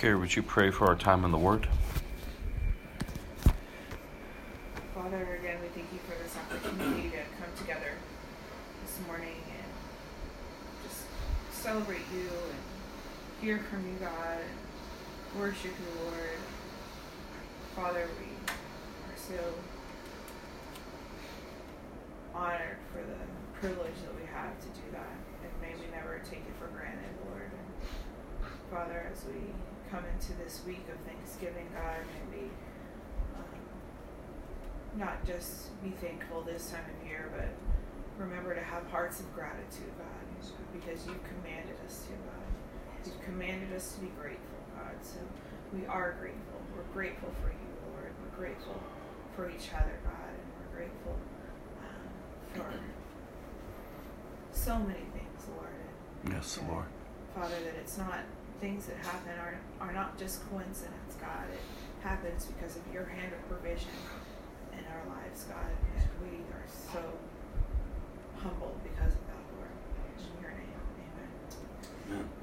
Gary, would you pray for our time in the Word? Father, again, we thank you for this opportunity to come together this morning and just celebrate you and hear from you, God, and worship you, Lord. Father, we are so honored for the privilege that we have to do that, and may we never take it for granted, Lord. And Father, as we come into this week of Thanksgiving, God, may we um, not just be thankful this time of year, but remember to have hearts of gratitude, God, because you've commanded us to, God. You've commanded us to be grateful, God. So we are grateful. We're grateful for you, Lord. We're grateful for each other, God, and we're grateful um, for so many things, Lord. Yes, Lord. Father, that it's not things that happen are are not just coincidence, God. It happens because of your hand of provision in our lives, God. And we are so humbled because of that, Lord. In your name, amen. Amen.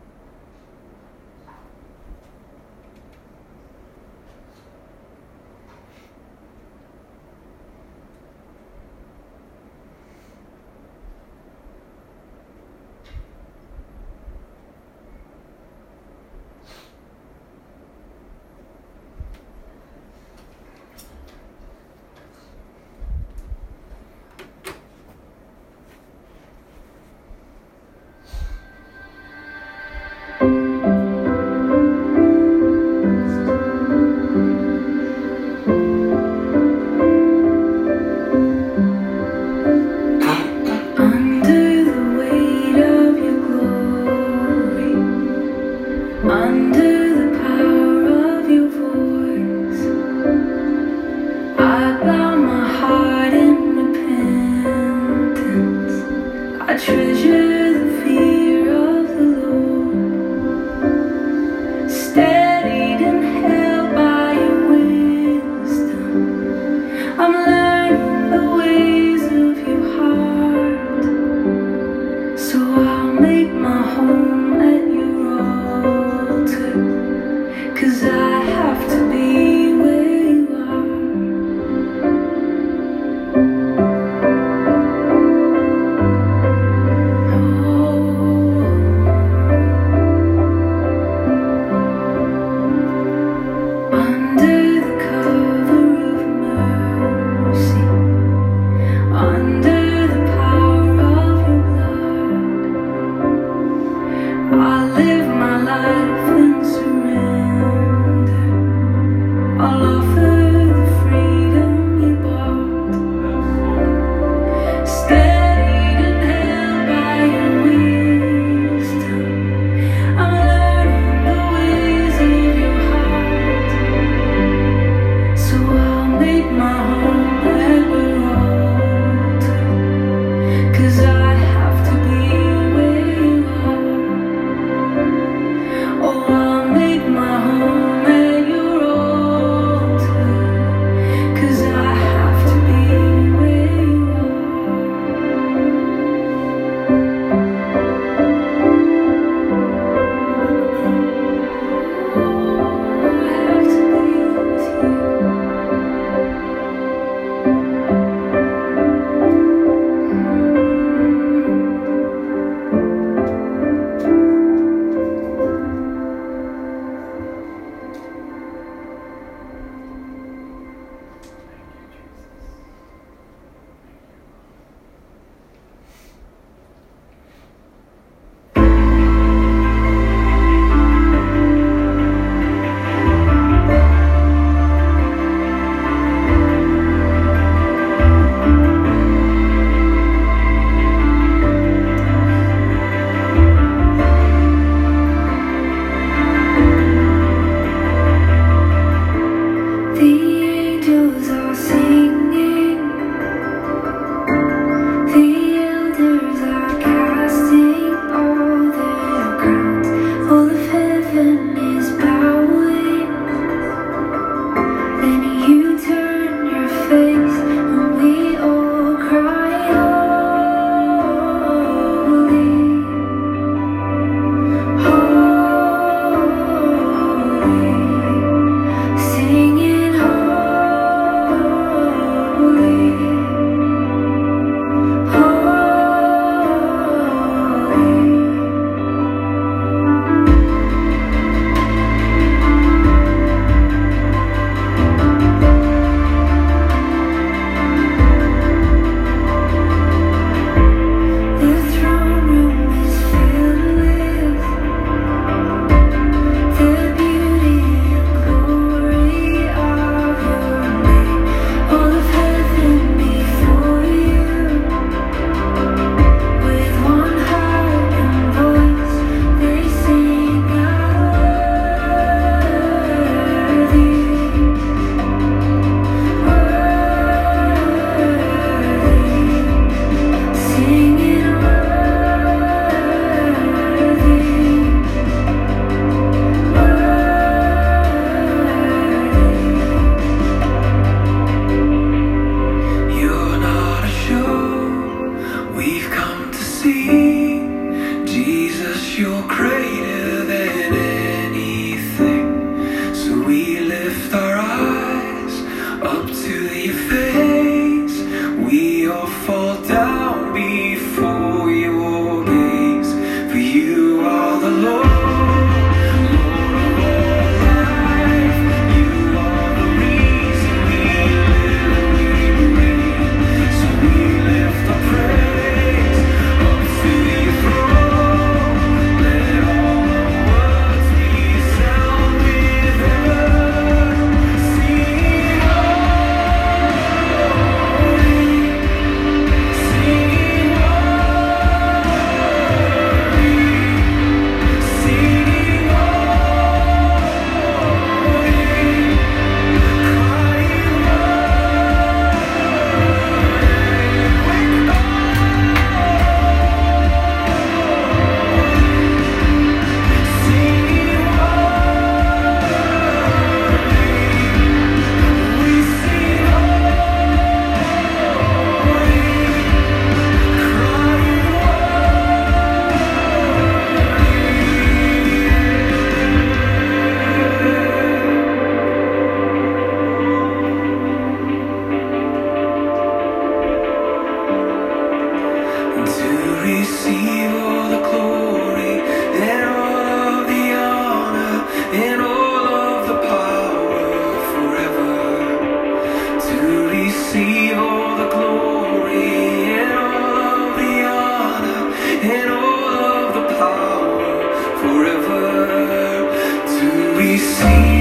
Till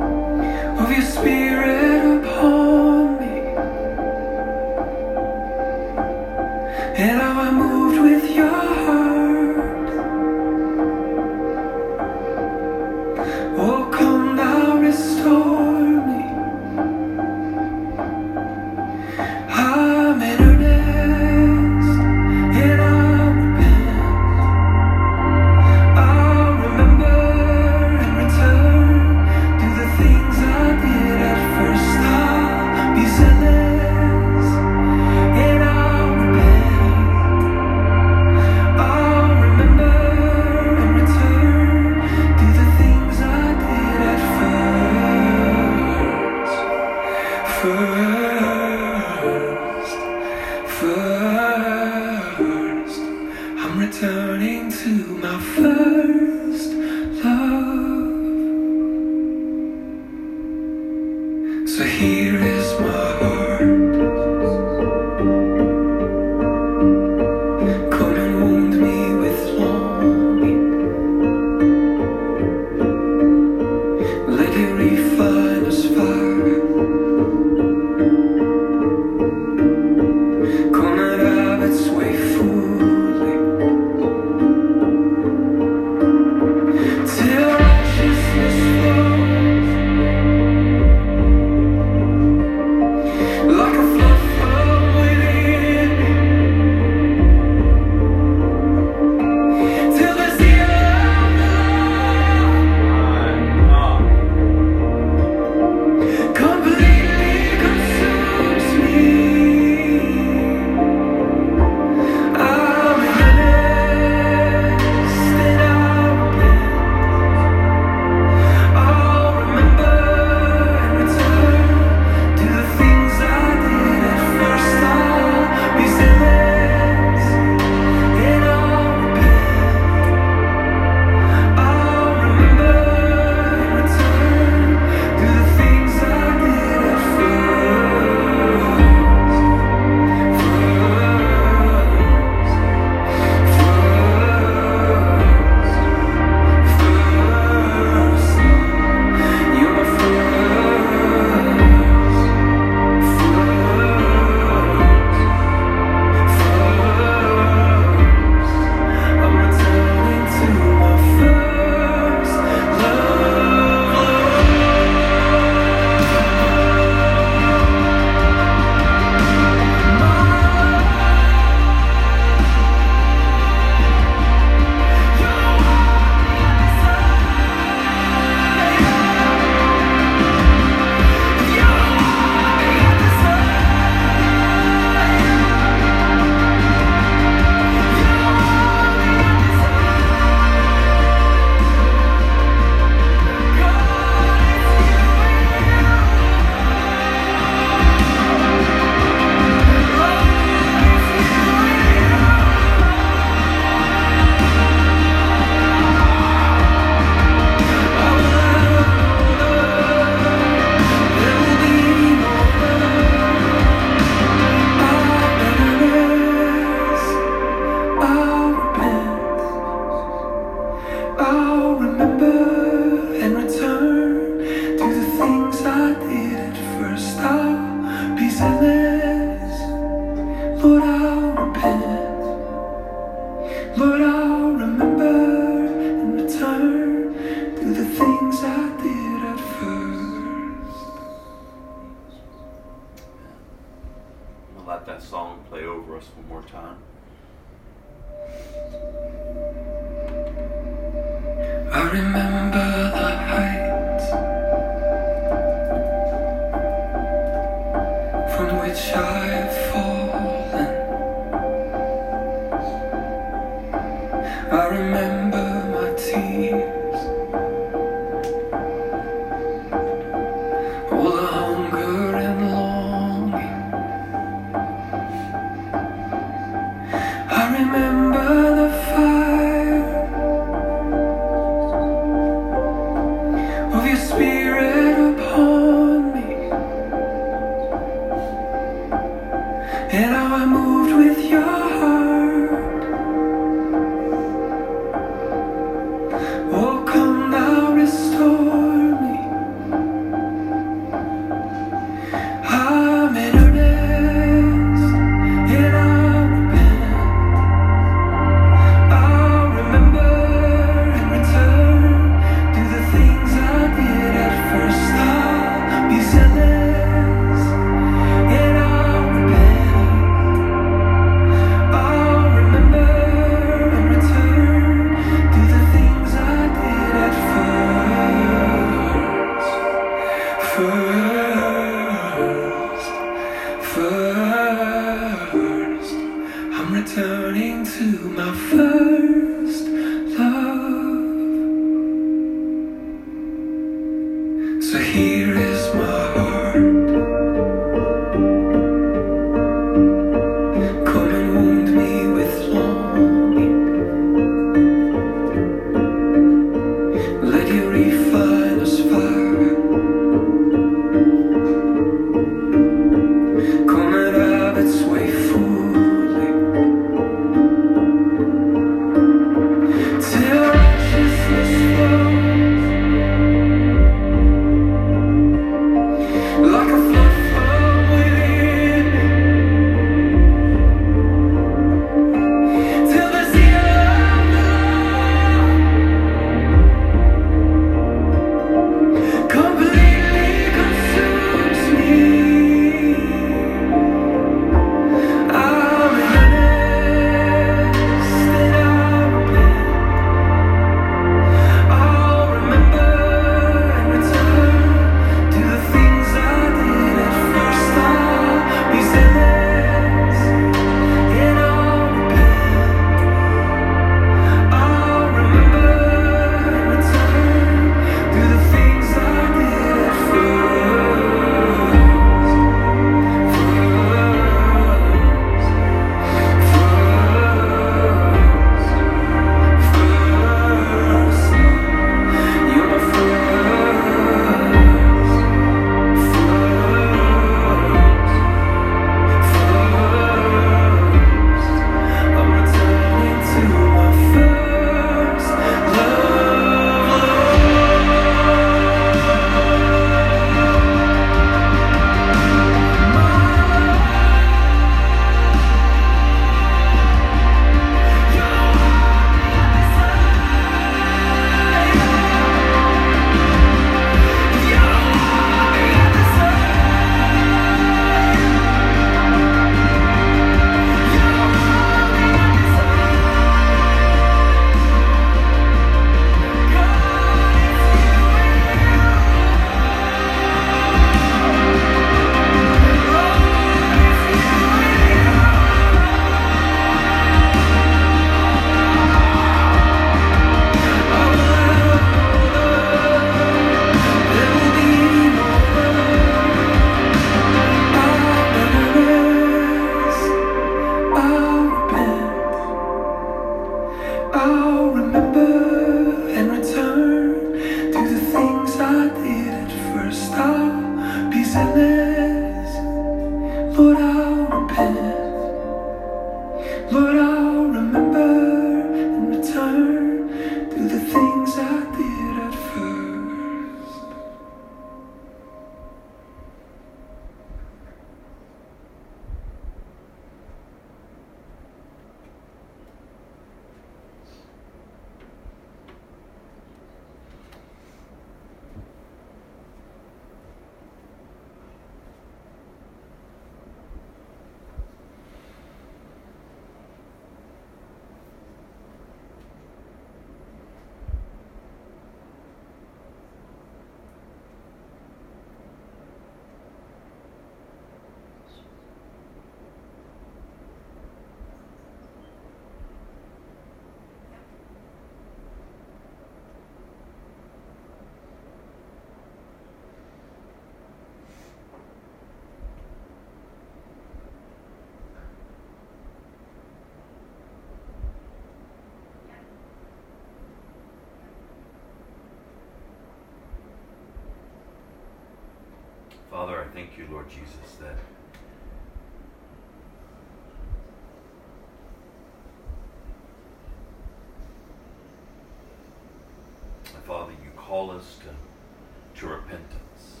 call us to, to repentance.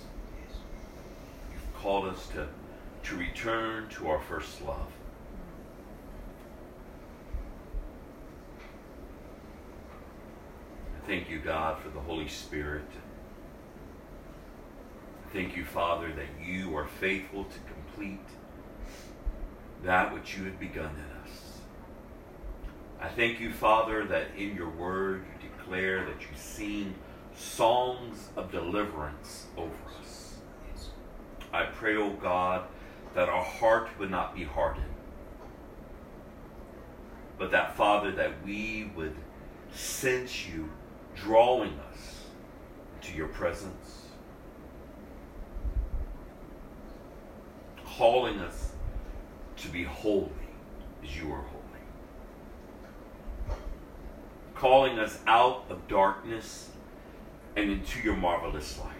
You've called us to, to return to our first love. I thank you, God, for the Holy Spirit. Thank you, Father, that you are faithful to complete that which you had begun in us. I thank you, Father, that in your word you declare that you sing songs of deliverance over us. I pray, O oh God, that our heart would not be hardened, but that, Father, that we would sense you drawing us to your presence, calling us to be holy as you are holy calling us out of darkness and into your marvelous light.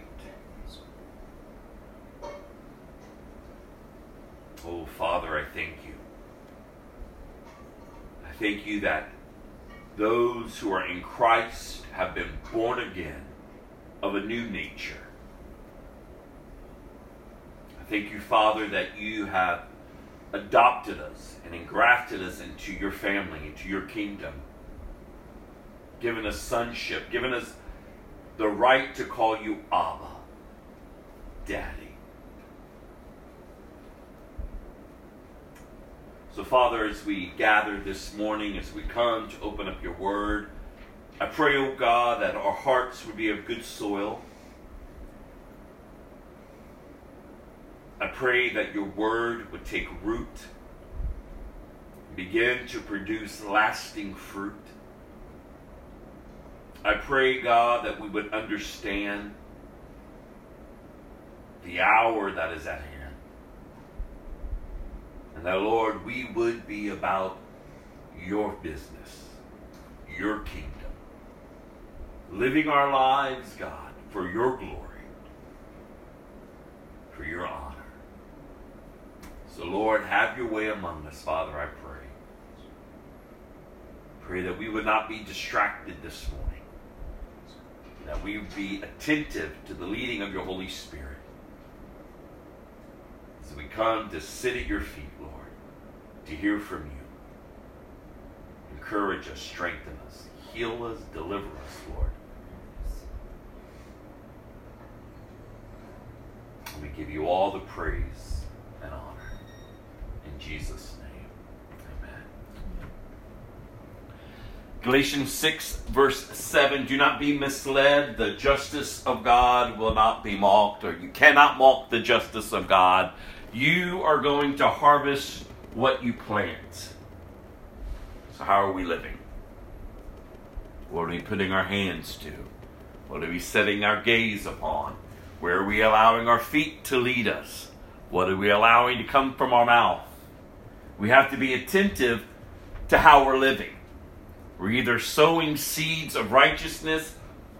Oh, Father, I thank you. I thank you that those who are in Christ have been born again of a new nature. I thank you, Father, that you have adopted us and engrafted us into your family, into your kingdom given us sonship, given us the right to call you Abba, Daddy. So, Father, as we gather this morning, as we come to open up your word, I pray, O oh God, that our hearts would be of good soil. I pray that your word would take root, begin to produce lasting fruit. I pray, God, that we would understand the hour that is at hand. And that, Lord, we would be about your business, your kingdom. Living our lives, God, for your glory, for your honor. So, Lord, have your way among us, Father, I pray. Pray that we would not be distracted this morning that we be attentive to the leading of your Holy Spirit. As we come to sit at your feet, Lord, to hear from you. Encourage us, strengthen us, heal us, deliver us, Lord. And we give you all the praise and honor. In Jesus' name. Galatians 6, verse 7 Do not be misled. The justice of God will not be mocked, or you cannot mock the justice of God. You are going to harvest what you plant. So, how are we living? What are we putting our hands to? What are we setting our gaze upon? Where are we allowing our feet to lead us? What are we allowing to come from our mouth? We have to be attentive to how we're living. We're either sowing seeds of righteousness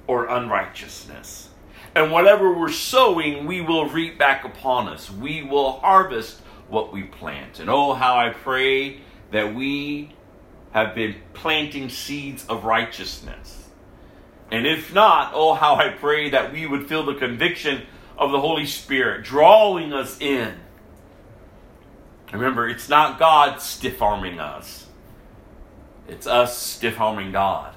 or unrighteousness. And whatever we're sowing, we will reap back upon us. We will harvest what we plant. And oh, how I pray that we have been planting seeds of righteousness. And if not, oh, how I pray that we would feel the conviction of the Holy Spirit drawing us in. Remember, it's not God stiff arming us. It's us stiff arming God.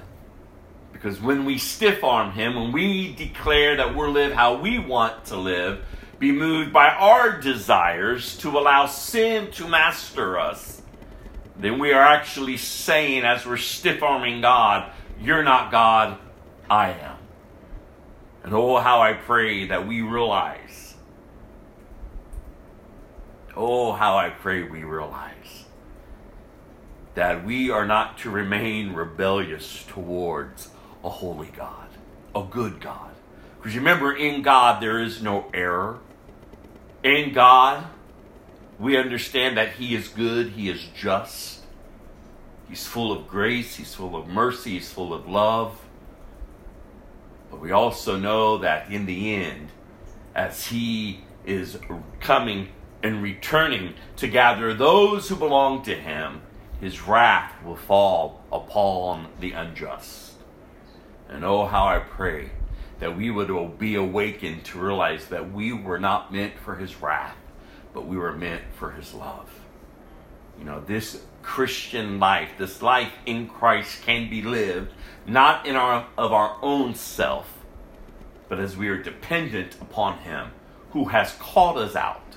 Because when we stiff arm Him, when we declare that we'll live how we want to live, be moved by our desires to allow sin to master us, then we are actually saying, as we're stiff arming God, You're not God, I am. And oh, how I pray that we realize. Oh, how I pray we realize that we are not to remain rebellious towards a holy God, a good God. Because remember, in God there is no error. In God, we understand that He is good, He is just, He's full of grace, He's full of mercy, He's full of love. But we also know that in the end, as He is coming and returning to gather those who belong to him, his wrath will fall upon the unjust. And oh, how I pray that we would be awakened to realize that we were not meant for his wrath, but we were meant for his love. You know, this Christian life, this life in Christ can be lived not in our of our own self, but as we are dependent upon him who has called us out.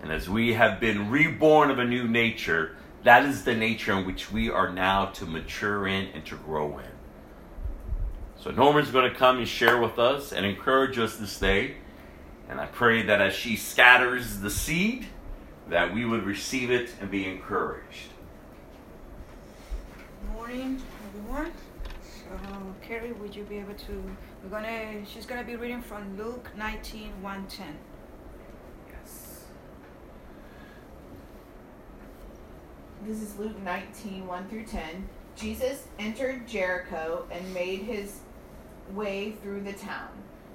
And as we have been reborn of a new nature, that is the nature in which we are now to mature in and to grow in. So Norman's going to come and share with us and encourage us this day. And I pray that as she scatters the seed, that we would receive it and be encouraged. Good morning, everyone. So, Carrie, would you be able to? We're gonna. She's gonna be reading from Luke 19, 1, 10. Yes. This is Luke 19, 1 through 10. Jesus entered Jericho and made his way through the town.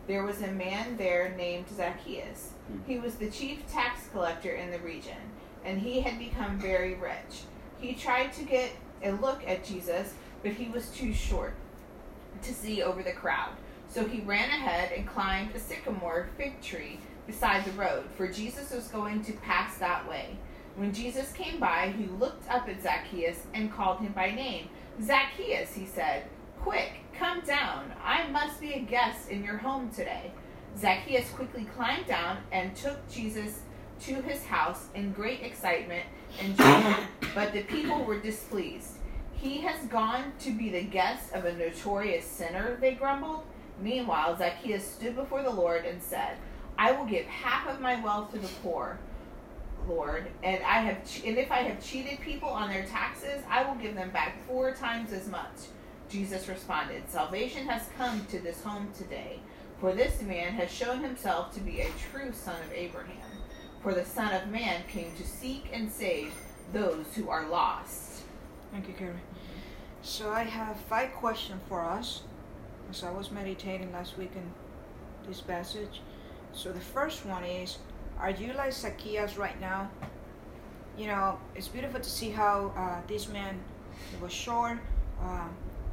There was a man there named Zacchaeus. Hmm. He was the chief tax collector in the region, and he had become very rich. He tried to get a look at Jesus, but he was too short to see over the crowd. So he ran ahead and climbed a sycamore fig tree beside the road, for Jesus was going to pass that way. When Jesus came by, he looked up at Zacchaeus and called him by name. Zacchaeus, he said, Quick, come down. I must be a guest in your home today. Zacchaeus quickly climbed down and took Jesus to his house in great excitement and joy, but the people were displeased. He has gone to be the guest of a notorious sinner, they grumbled. Meanwhile, Zacchaeus stood before the Lord and said, I will give half of my wealth to the poor, Lord, and I have and if I have cheated people on their taxes, I will give them back four times as much. Jesus responded, Salvation has come to this home today, for this man has shown himself to be a true son of Abraham. For the Son of Man came to seek and save those who are lost. Thank you, Carrie. So I have five questions for us, as I was meditating last week in this passage. So the first one is, are you like Zacchaeus right now? You know, it's beautiful to see how uh, this man was short, uh,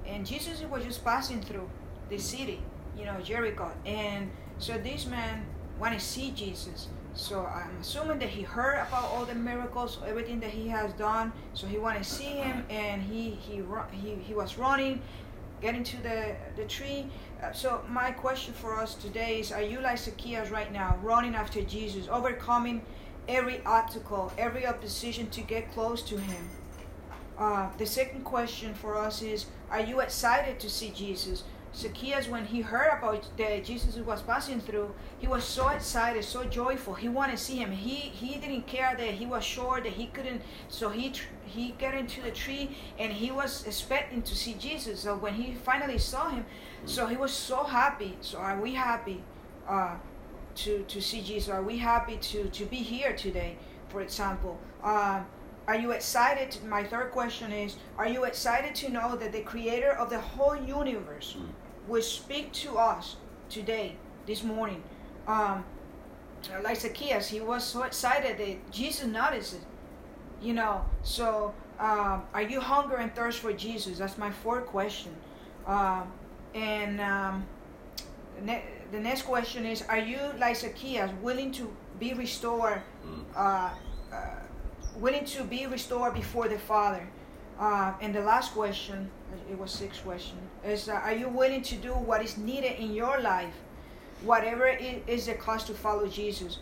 and Jesus was just passing through the city, you know, Jericho, and so this man want to see Jesus. So I'm assuming that he heard about all the miracles, everything that he has done. So he want to see him, and he he he he was running, getting to the the tree. Uh, so my question for us today is: Are you like Zacchaeus right now, running after Jesus, overcoming every obstacle, every opposition to get close to Him? Uh, the second question for us is: Are you excited to see Jesus? Zacchaeus, when he heard about that Jesus was passing through, he was so excited, so joyful. He wanted to see him. He he didn't care that he was short, that he couldn't. So he he got into the tree and he was expecting to see Jesus. So when he finally saw him, so he was so happy. So are we happy uh, to to see Jesus? Are we happy to to be here today? For example. Uh, are you excited? My third question is Are you excited to know that the creator of the whole universe will speak to us today, this morning? Um, like Zacchaeus, he was so excited that Jesus noticed it. You know, so um, are you hunger and thirst for Jesus? That's my fourth question. Um, and um, ne- the next question is Are you, like Zacchaeus, willing to be restored? Uh, uh, willing to be restored before the Father. Uh, and the last question, it was six question, is uh, are you willing to do what is needed in your life, whatever it is the cost to follow Jesus?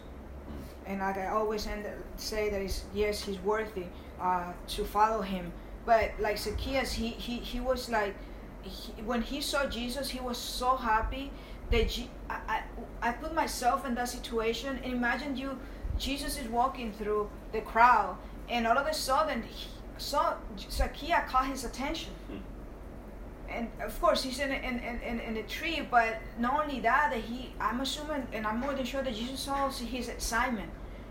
And like I always end, say that is yes, he's worthy uh, to follow him. But like Zacchaeus, he he, he was like, he, when he saw Jesus, he was so happy that Je- I, I, I put myself in that situation. And imagine you, Jesus is walking through the crowd, and all of a sudden, he saw Zacchaeus caught his attention. And of course, he's in in, in, in the tree, but not only that, that he, I'm assuming, and I'm more than sure that Jesus saw his excitement.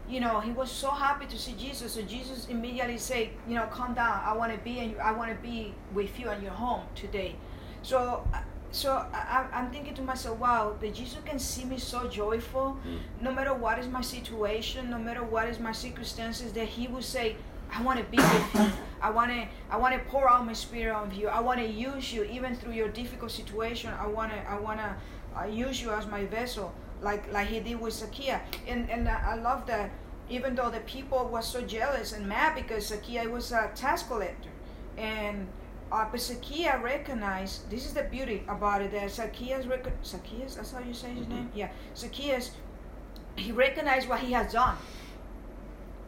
You know, he was so happy to see Jesus, so Jesus immediately said, you know, calm down. I want to be, and I want to be with you in your home today. So so I, I'm thinking to myself, wow, that Jesus can see me so joyful, Mm. no matter what is my situation, no matter what is my circumstances, that He will say, I want to be with you. I want to, I want to pour out my spirit on you. I want to use you even through your difficult situation. I want to, I want to uh, use you as my vessel, like like He did with Zacchaeus. And and I love that. Even though the people were so jealous and mad because Zacchaeus was a tax collector, and uh, but Zacchaeus recognized this is the beauty about it that Zacchaeus rec- Zacchaeus that's how you say his Mhm. name yeah Zacchaeus he recognized what he has done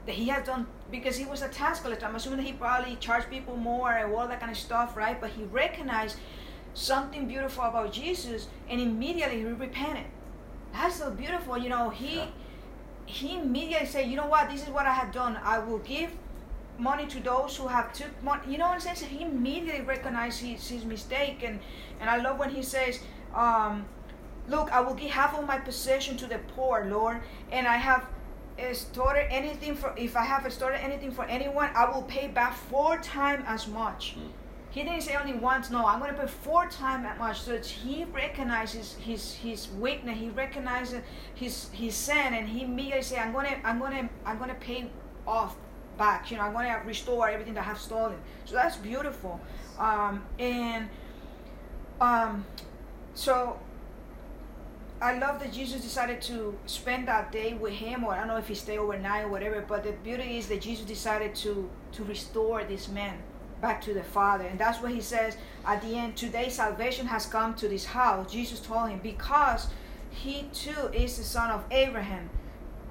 that he has done because he was a tax collector I'm assuming he probably charged people more and all that kind of stuff right but he recognized something beautiful about Jesus and immediately he repented that's so beautiful you know he Yeah. he immediately said you know what this is what I have done I will give money to those who have took money. You know what I'm saying? So he immediately recognized his, his mistake, and and I love when he says, um, "Look, I will give half of my possession to the poor, Lord, and I have." Stored anything for if I have stored anything for anyone, I will pay back four times as much. Mm. He didn't say only once. No, I'm going to pay four times as much. So he recognizes his his weakness. He recognizes his his sin, and he immediately say, "I'm going to I'm going to I'm going to pay off back. You know, I'm going to restore everything that I have stolen." So that's beautiful. Um, and um, so I love that Jesus decided to spend that day with him, or I don't know if he stayed overnight or whatever. But the beauty is that Jesus decided to to restore this man back to the Father, and that's what he says at the end. Today, salvation has come to this house. Jesus told him because he too is the son of Abraham.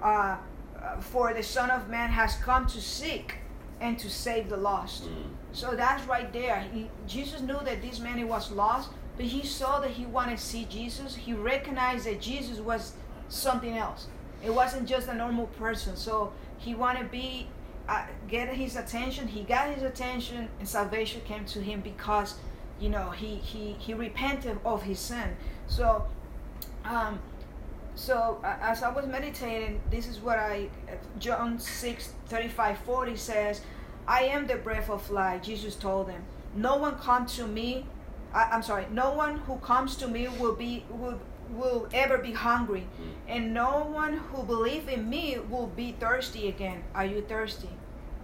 Uh, uh, for the Son of Man has come to seek and to save the lost. Mm. So that's right there. He, Jesus knew that this man he was lost, but he saw that he wanted to see Jesus. He recognized that Jesus was something else. It wasn't just a normal person. So he wanted to be uh, get his attention. He got his attention, and salvation came to him because you know he he he repented of his sin. So. Um, so uh, as I was meditating, this is what I John 6 35 40 says, I am the breath of life, Jesus told them. No one come to me I, I'm sorry, no one who comes to me will be will will ever be hungry, and no one who believe in me will be thirsty again. Are you thirsty?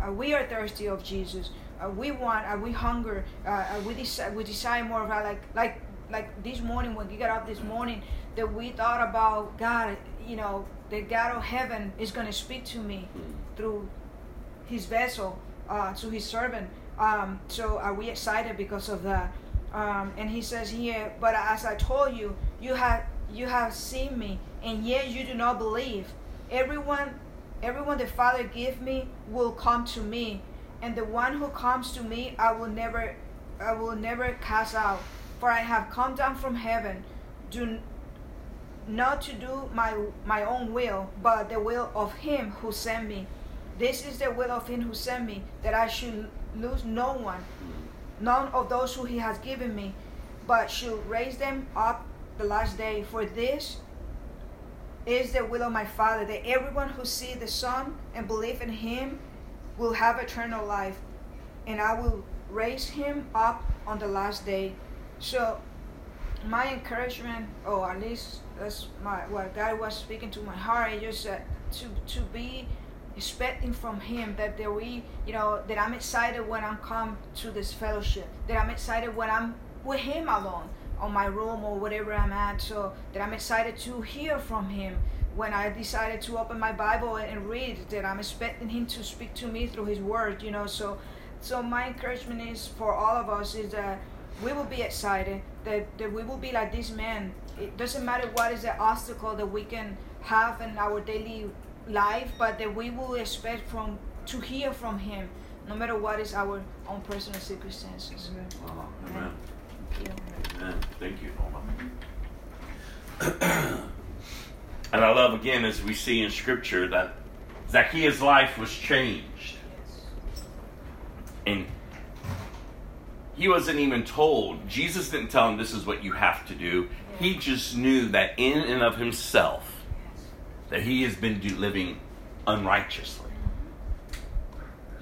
Uh, we are thirsty of Jesus. Uh, we want. Uh, we hunger. Uh, we desire. We desire more of. our Like like like this morning when we got up this morning, that we thought about God. You know, the God of heaven is going to speak to me through His vessel, uh, to His servant. Um, so are we excited because of that? Um, and He says here, but as I told you, you have you have seen me, and yet you do not believe. Everyone, everyone the Father give me will come to me, and the one who comes to me, I will never, I will never cast out. For I have come down from heaven, do not to do my my own will, but the will of Him who sent me. This is the will of Him who sent me, that I should lose no one, none of those who He has given me, but should raise them up the last day. For this is the will of my Father, that everyone who sees the Son and believe in Him will have eternal life, and I will raise him up on the last day. So my encouragement, or at least that's my what God was speaking to my heart, is just uh, to to be expecting from Him that that we, you know, that I'm excited when I'm come to this fellowship, that I'm excited when I'm with Him alone on my room or whatever I'm at, so that I'm excited to hear from Him. When I decided to open my Bible and read, that I'm expecting Him to speak to me through His Word, you know. So, so my encouragement is for all of us is that we will be excited that, that we will be like this man it doesn't matter what is the obstacle that we can have in our daily life but that we will expect from to hear from him no matter what is our own personal circumstances Uh-huh. Amen. Thank you. Amen. Thank you, Norma. and I love again as we see in Scripture that Zacchaeus' life was changed. And he wasn't even told. Jesus didn't tell him this is what you have to do. He just knew that in and of himself that he has been living unrighteously.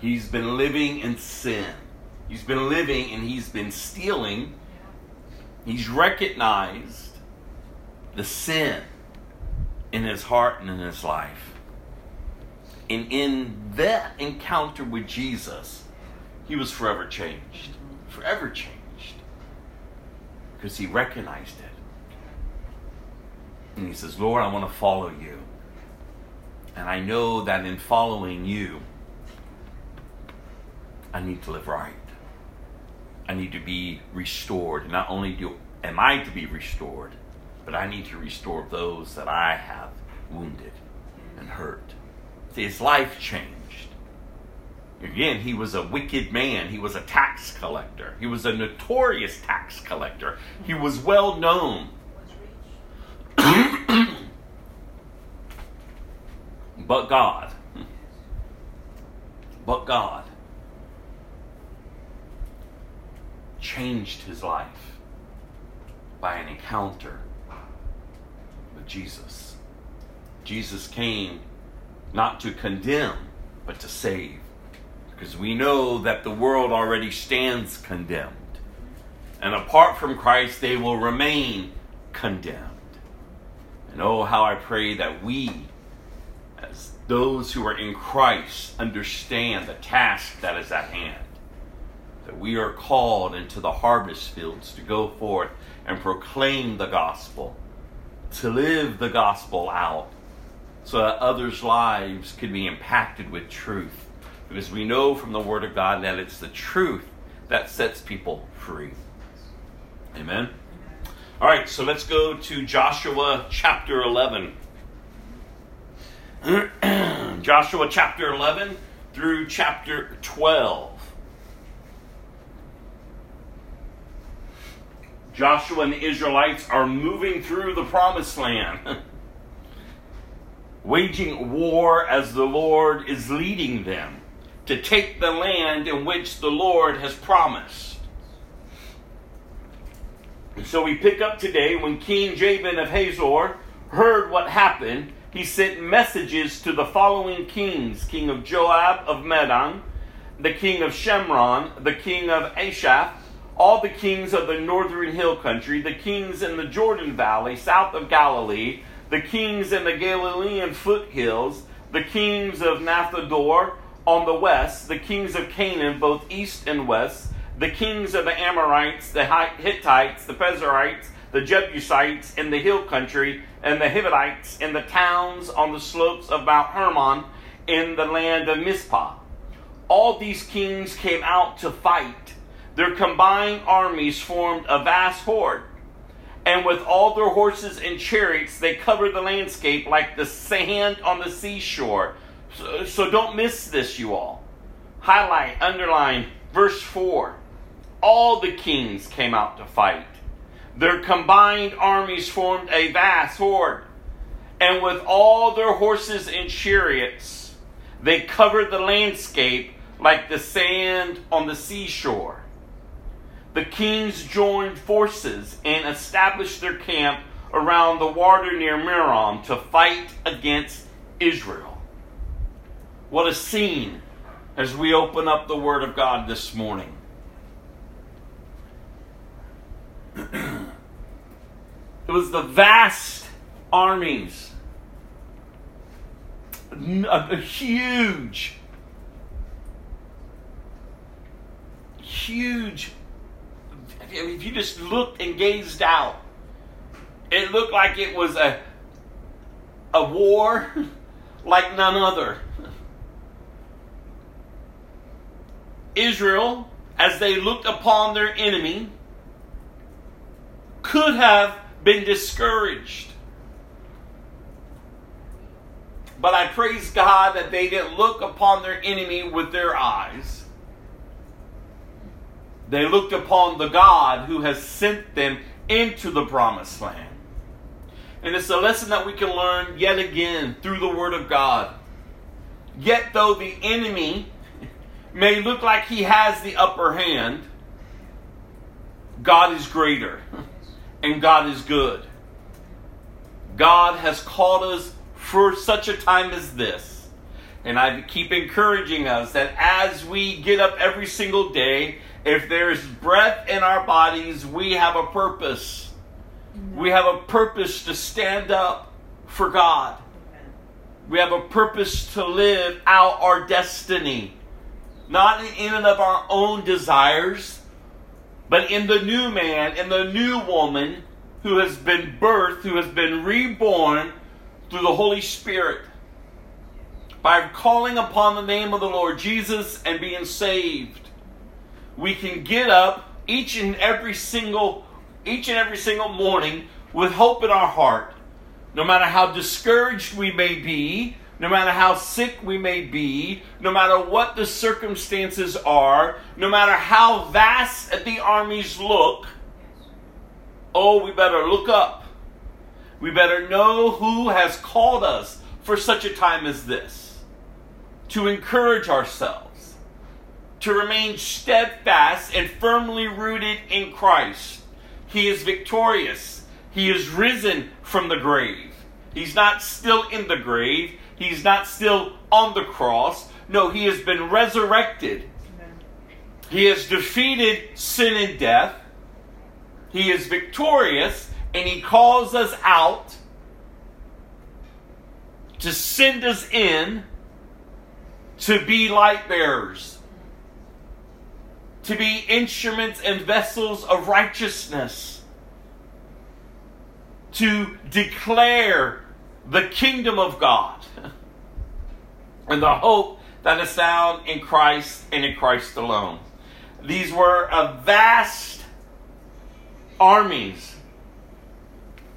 He's been living in sin. He's been living and he's been stealing He's recognized the sin in his heart and in his life. And in that encounter with Jesus, he was forever changed. Forever changed. Because he recognized it. And he says, Lord, I want to follow you. And I know that in following you, I need to live right. I need to be restored. Not only do am I to be restored, but I need to restore those that I have wounded and hurt. See, his life changed. Again, he was a wicked man. He was a tax collector. He was a notorious tax collector. He was well known. But God. But God changed his life by an encounter with Jesus. Jesus came not to condemn, but to save. Because we know that the world already stands condemned. And apart from Christ, they will remain condemned. And oh, how I pray that we, as those who are in Christ, understand the task that is at hand. That we are called into the harvest fields to go forth and proclaim the gospel, to live the gospel out, so that others' lives could be impacted with truth. Because we know from the Word of God that it's the truth that sets people free. Amen. All right, so let's go to Joshua chapter 11. Joshua chapter 11 through chapter 12. Joshua and the Israelites are moving through the promised land, waging war as the Lord is leading them to take the land in which the Lord has promised. And so we pick up today when King Jabin of Hazor heard what happened. He sent messages to the following kings King of Joab of Madon, the king of Shimron, the king of Acshaph, all the kings of the northern hill country, the kings in the Jordan Valley, south of Galilee, the kings in the Galilean foothills, the kings of Naphoth-dor on the west, the kings of Canaan, both east and west, the kings of the Amorites, the Hittites, the Perizzites, the Jebusites in the hill country, and the Hivites in the towns on the slopes of Mount Hermon in the land of Mizpah. All these kings came out to fight their combined armies formed a vast horde. And with all their horses and chariots, they covered the landscape like the sand on the seashore. So, so don't miss this, you all. Highlight, underline, verse 4. All the kings came out to fight. Their combined armies formed a vast horde. And with all their horses and chariots, they covered the landscape like the sand on the seashore the kings joined forces and established their camp around the water near Merom to fight against Israel. What a scene as we open up the Word of God this morning. It was the vast armies, a, huge, huge if you just looked and gazed out, it looked like it was a a war like none other. Israel, as they looked upon their enemy, could have been discouraged. But I praise God that they didn't look upon their enemy with their eyes they looked upon the God who has sent them into the promised land. And it's a lesson that we can learn yet again through the Word of God. Yet, though the enemy may look like he has the upper hand, God is greater and God is good. God has called us for such a time as this. And I keep encouraging us that as we get up every single day If there's breath in our bodies, we have a purpose. We have a purpose to stand up for God. Amen. We have a purpose to live out our destiny. Not in and of our own desires, but in the new man, in the new woman who has been birthed, who has been reborn through the Holy Spirit. By calling upon the name of the Lord Jesus and being saved, we can get up each and every single each and every single morning with hope in our heart. No matter how discouraged we may be, no matter how sick we may be, no matter what the circumstances are, no matter how vast the armies look, oh, we better look up. We better know who has called us for such a time as this. To encourage ourselves, to remain steadfast and firmly rooted in Christ. He is victorious. He is risen from the grave. He's not still in the grave. He's not still on the cross. No, he has been resurrected. Amen. He has defeated sin and death. He is victorious, and he calls us out to send us in to be light bearers, to be instruments and vessels of righteousness, to declare the kingdom of God and the hope that is found in Christ and in Christ alone. These were a vast armies.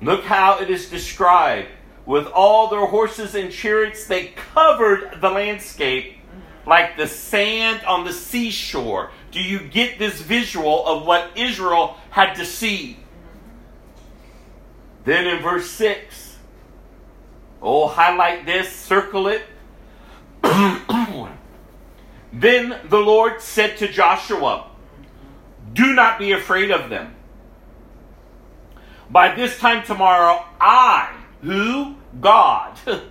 Look how it is described. With all their horses and chariots, they covered the landscape like the sand on the seashore. Do you get this visual of what Israel had to see? Then in verse 6, oh, highlight this, circle it. then the Lord said to Joshua, Do not be afraid of them. By this time tomorrow, I, who? God,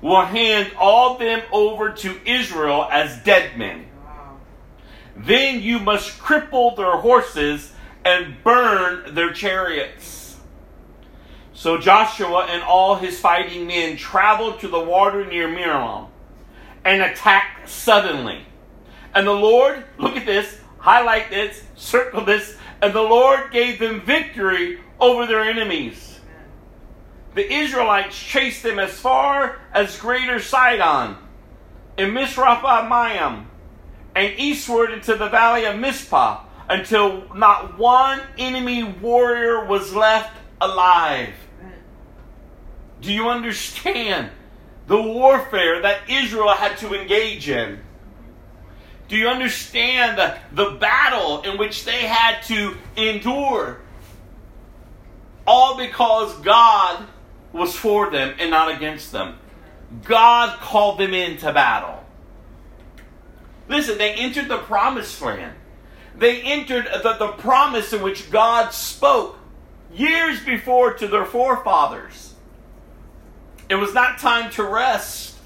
will hand all them over to Israel as dead men. Then you must cripple their horses and burn their chariots. So Joshua and all his fighting men traveled to the water near Merom and attacked suddenly. And the Lord, look at this, highlight this, circle this, and the Lord gave them victory over their enemies. The Israelites chased them as far as Greater Sidon and Misrephoth-maim and eastward into the valley of Mizpah until not one enemy warrior was left alive. Do you understand the warfare that Israel had to engage in? Do you understand the, the battle in which they had to endure? All because God was for them and not against them. God called them into battle. Listen, they entered the promised land. They entered the, the promise in which God spoke years before to their forefathers. It was not time to rest.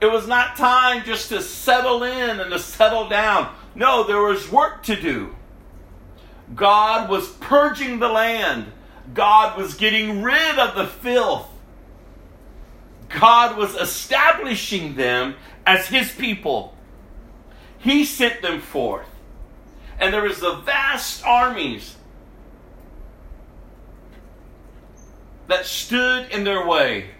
It was not time just to settle in and to settle down. No, there was work to do. God was purging the land. God was getting rid of the filth. God was establishing them as his people. He sent them forth. And there was the vast armies that stood in their way.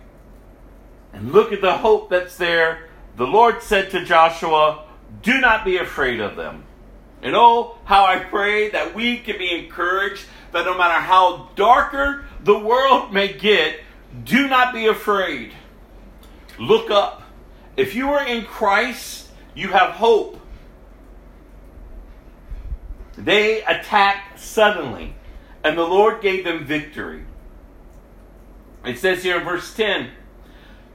And look at the hope that's there. The Lord said to Joshua, Do not be afraid of them. And oh, how I pray that we can be encouraged that no matter how darker the world may get, do not be afraid. Look up. If you are in Christ, you have hope. They attacked suddenly, and the Lord gave them victory. It says here in verse 10,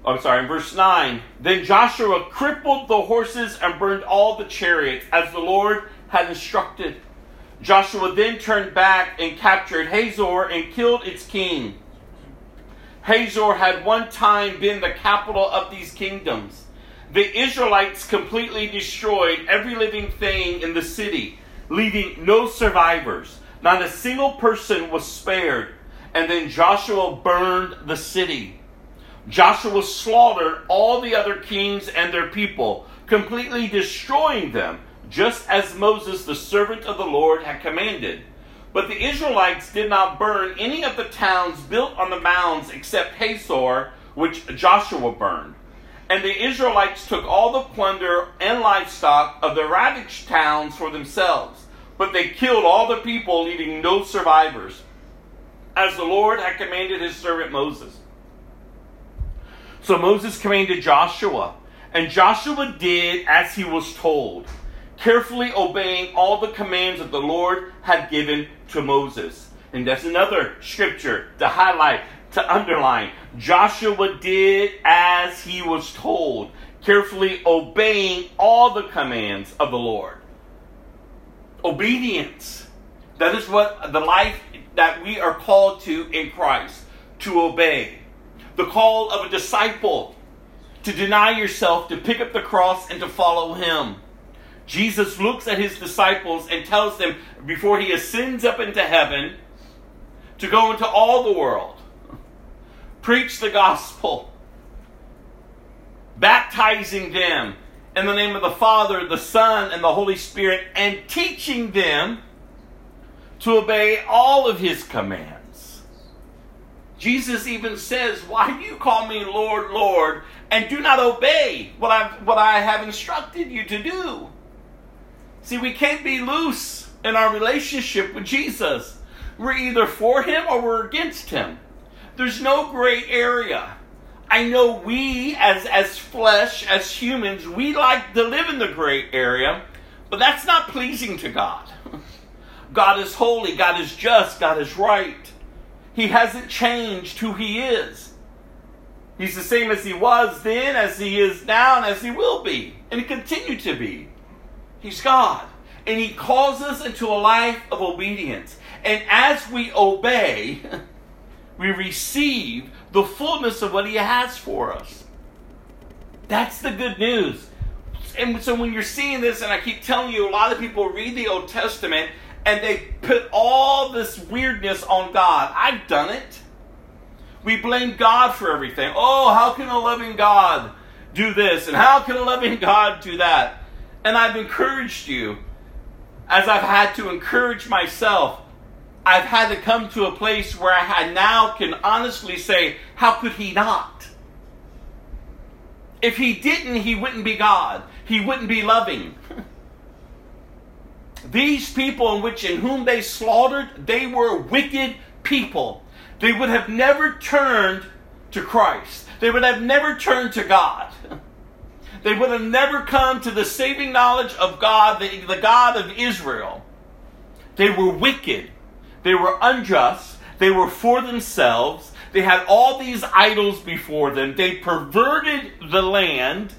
I'm sorry, in verse 9, then Joshua crippled the horses and burned all the chariots, as the Lord had instructed. Joshua then turned back and captured Hazor and killed its king. Hazor had one time been the capital of these kingdoms. The Israelites completely destroyed every living thing in the city. leaving no survivors. Not a single person was spared. And then Joshua burned the city. Joshua slaughtered all the other kings and their people, completely destroying them, just as Moses, the servant of the Lord, had commanded. But the Israelites did not burn any of the towns built on the mounds except Hazor, which Joshua burned. And the Israelites took all the plunder and livestock of the ravaged towns for themselves. But they killed all the people, leaving no survivors, as the Lord had commanded his servant Moses. So Moses commanded Joshua, and Joshua did as he was told, carefully obeying all the commands that the Lord had given to Moses. And that's another scripture to highlight, to underline. Joshua did as he was told, carefully obeying all the commands of the Lord. Obedience. That is what the life that we are called to in Christ, to obey the call of a disciple to deny yourself, to pick up the cross, and to follow him. Jesus looks at his disciples and tells them before he ascends up into heaven to go into all the world, preach the gospel, baptizing them in the name of the Father, the Son, and the Holy Spirit, and teaching them to obey all of his commands. Jesus even says, Why do you call me Lord, Lord, and do not obey what, i what I have instructed you to do? See, we can't be loose in our relationship with Jesus. We're either for him or we're against him. There's no gray area. I know we, as, as flesh, as humans, we like to live in the gray area, but that's not pleasing to God. God is holy, God is just, God is right. He hasn't changed who he is. He's the same as he was then, as he is now, and as he will be, and he continue to be. He's God. And he calls us into a life of obedience. And as we obey, we receive the fullness of what he has for us. That's the good news. And so when you're seeing this, and I keep telling you, a lot of people read the Old Testament and they put all this weirdness on God. I've done it. We blame God for everything. Oh, how can a loving God do this? And how can a loving God do that? And I've encouraged you, as I've had to encourage myself, I've had to come to a place where I now can honestly say, how could he not? If he didn't, he wouldn't be God. He wouldn't be loving. These people in which in whom they slaughtered, they were wicked people. They would have never turned to Christ. They would have never turned to God. They would have never come to the saving knowledge of God, the, the God of Israel. They were wicked. They were unjust. They were for themselves. They had all these idols before them. They perverted the land.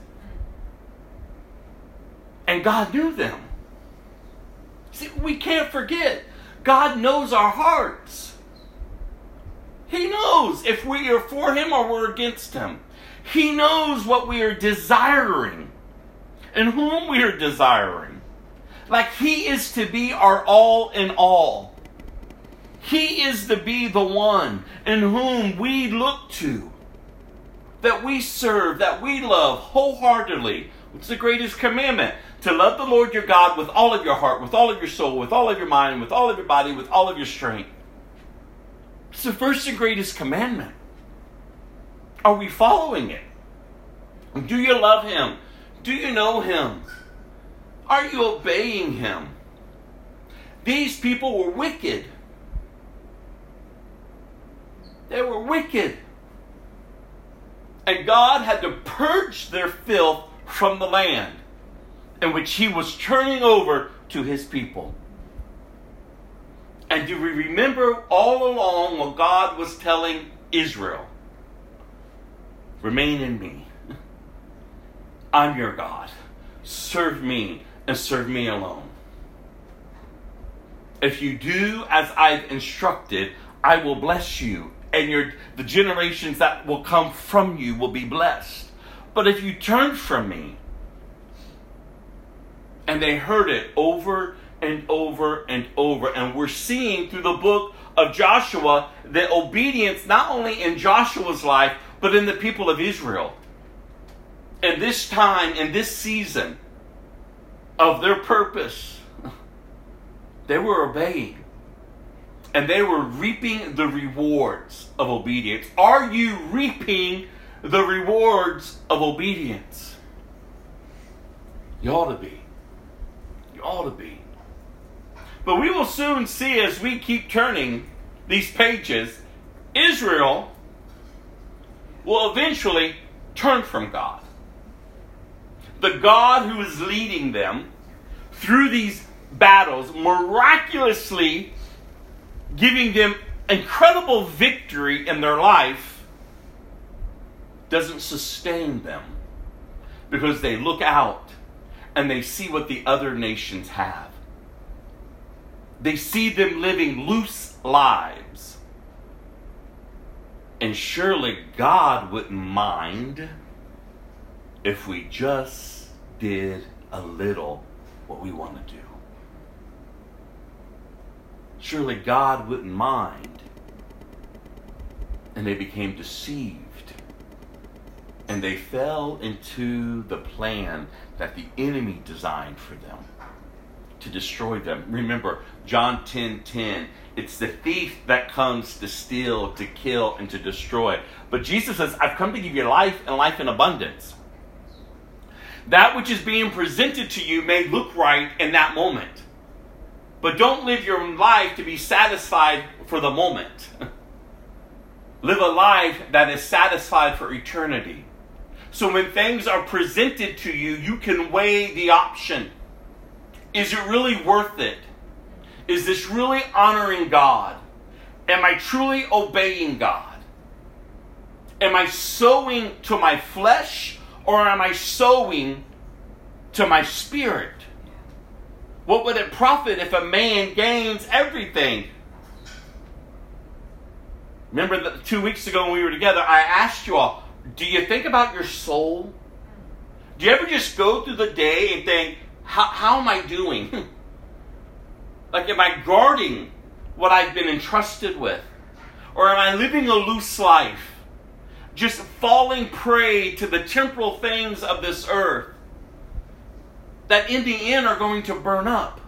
And God knew them. See, we can't forget. God knows our hearts. He knows if we are for Him or we're against Him. He knows what we are desiring and whom we are desiring. Like He is to be our all in all. He is to be the one in whom we look to, that we serve, that we love wholeheartedly. What's the greatest commandment? to love the Lord your God with all of your heart, with all of your soul, with all of your mind, with all of your body, with all of your strength. It's the first and greatest commandment. Are we following it? Do you love Him? Do you know Him? Are you obeying Him? These people were wicked. They were wicked. And God had to purge their filth from the land in which he was turning over to his people. And do we remember all along what God was telling Israel? Remain in me. I'm your God. Serve me and serve me alone. If you do as I've instructed, I will bless you, and your the generations that will come from you will be blessed. But if you turn from me, and they heard it over and over and over. And we're seeing through the book of Joshua the obedience not only in Joshua's life, but in the people of Israel. In this time, in this season of their purpose, they were obeying and they were reaping the rewards of obedience. Are you reaping the rewards of obedience? You ought to be. You ought to be. But we will soon see as we keep turning these pages, Israel will eventually turn from God. The God who is leading them through these battles, miraculously giving them incredible victory in their life, doesn't sustain them because they look out and they see what the other nations have. They see them living loose lives. And surely God wouldn't mind if we just did a little what we want to do. Surely God wouldn't mind. And they became deceived. And they fell into the plan that the enemy designed for them to destroy them. Remember, John 10 10, it's the thief that comes to steal, to kill, and to destroy. But Jesus says, I've come to give you life and life in abundance. That which is being presented to you may look right in that moment. But don't live your life to be satisfied for the moment. live a life that is satisfied for eternity. So when things are presented to you, you can weigh the option. Is it really worth it? Is this really honoring God? Am I truly obeying God? Am I sowing to my flesh or am I sowing to my spirit? What would it profit if a man gains everything? Remember that two weeks ago when we were together, I asked you all, do you think about your soul? Do you ever just go through the day and think, how, how am I doing? like, am I guarding what I've been entrusted with? Or am I living a loose life? Just falling prey to the temporal things of this earth that in the end are going to burn up.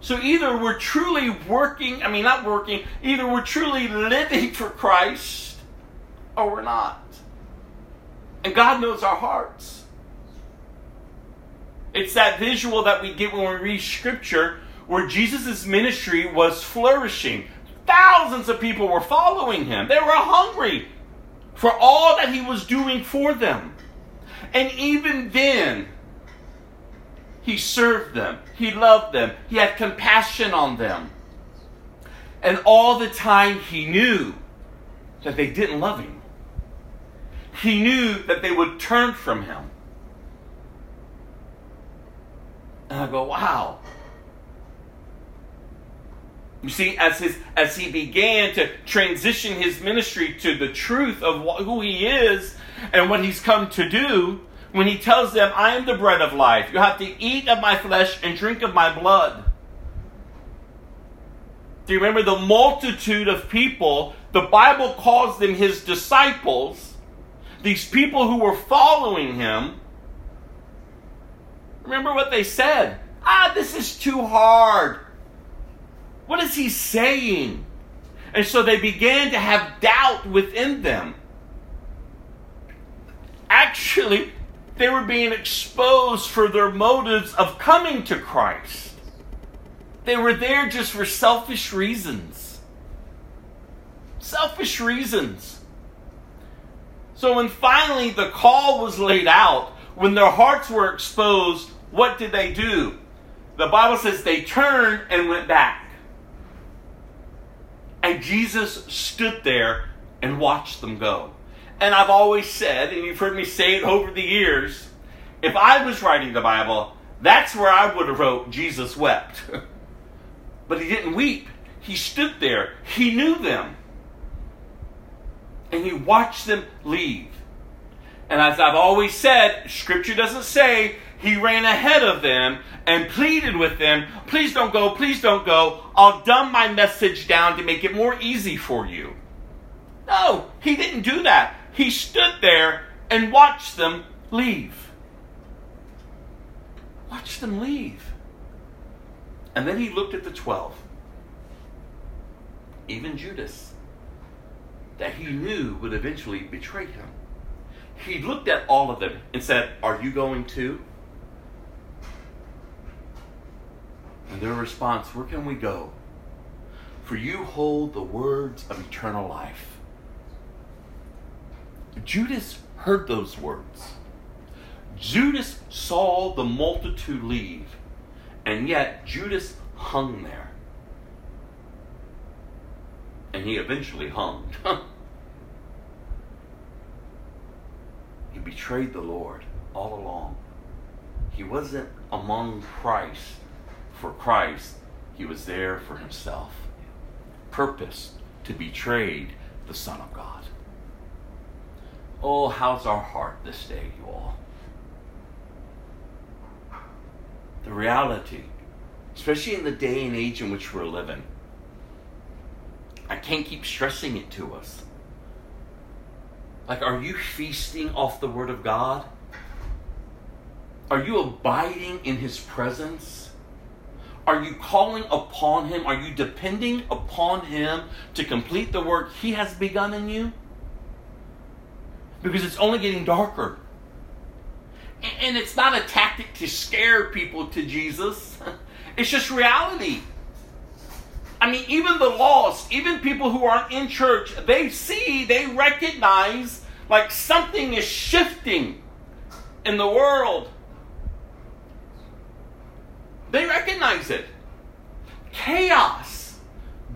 So either we're truly working, I mean, not working, either we're truly living for Christ or we're not. And God knows our hearts. It's that visual that we get when we read Scripture where Jesus' ministry was flourishing. Thousands of people were following him, they were hungry for all that he was doing for them. And even then, he served them. He loved them. He had compassion on them. And all the time he knew that they didn't love him. He knew that they would turn from him. And I go, wow. You see, as his as he began to transition his ministry to the truth of who he is and what he's come to do, when he tells them, I am the bread of life. You have to eat of my flesh and drink of my blood. Do you remember the multitude of people? The Bible calls them his disciples, these people who were following him. Remember what they said? Ah, this is too hard. What is he saying? And so they began to have doubt within them. Actually, they were being exposed for their motives of coming to Christ. They were there just for selfish reasons. Selfish reasons. So when finally the call was laid out, when their hearts were exposed, what did they do? The Bible says they turned and went back. And Jesus stood there and watched them go. And I've always said, and you've heard me say it over the years, if I was writing the Bible, that's where I would have wrote Jesus wept. but he didn't weep. He stood there. He knew them. And he watched them leave. And as I've always said, scripture doesn't say he ran ahead of them and pleaded with them, please don't go, please don't go. I'll dumb my message down to make it more easy for you. No, he didn't do that. He stood there and watched them leave. Watched them leave. And then he looked at the twelve, even Judas, that he knew would eventually betray him. He looked at all of them and said, Are you going too? And their response, Where can we go? For you hold the words of eternal life. Judas heard those words. Judas saw the multitude leave, and yet Judas hung there. And he eventually hung. he betrayed the Lord all along. He wasn't among Christ for Christ, he was there for himself. Purpose to betray the Son of God. Oh, how's our heart this day, you all? The reality, especially in the day and age in which we're living, I can't keep stressing it to us. Like, are you feasting off the Word of God? Are you abiding in His presence? Are you calling upon Him? Are you depending upon Him to complete the work He has begun in you? Because it's only getting darker. And it's not a tactic to scare people to Jesus, it's just reality. I mean, even the lost, even people who aren't in church, they see, they recognize like something is shifting in the world. They recognize it. Chaos,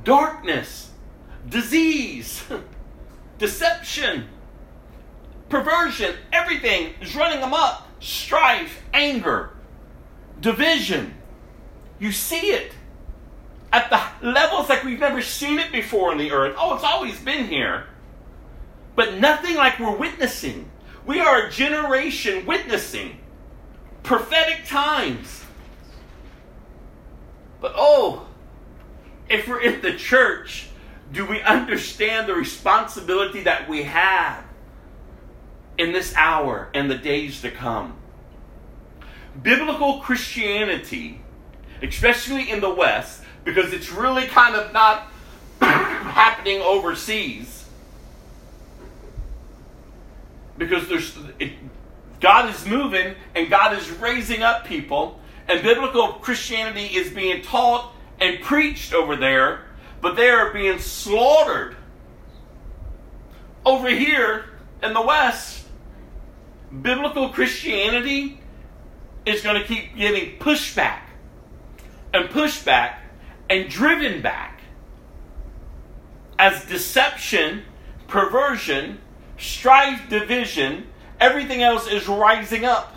darkness, disease, deception, perversion, everything is running them up. Strife, anger, division. You see it at the levels like we've never seen it before on the earth. Oh, it's always been here. But nothing like we're witnessing. We are a generation witnessing prophetic times. But oh, if we're in the church, do we understand the responsibility that we have in this hour and the days to come? Biblical Christianity, especially in the West, because it's really kind of not happening overseas. Because there's it, God is moving and God is raising up people, and biblical Christianity is being taught and preached over there, but they are being slaughtered. Over here in the West, biblical Christianity is going to keep getting pushback and pushback and driven back as deception, perversion, strife, division, everything else is rising up.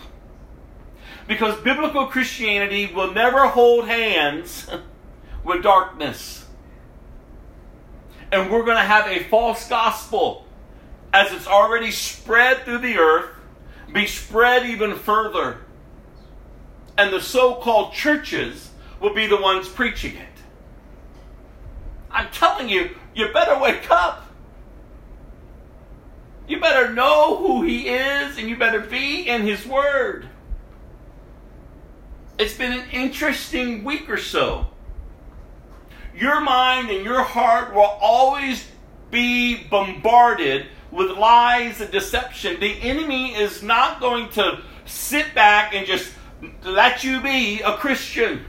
Because biblical Christianity will never hold hands with darkness. And we're going to have a false gospel as it's already spread through the earth, be spread even further. And the so called churches will be the ones preaching it. I'm telling you, you better wake up. You better know who He is and you better be in His Word. It's been an interesting week or so. Your mind and your heart will always be bombarded with lies and deception. The enemy is not going to sit back and just let you be a Christian.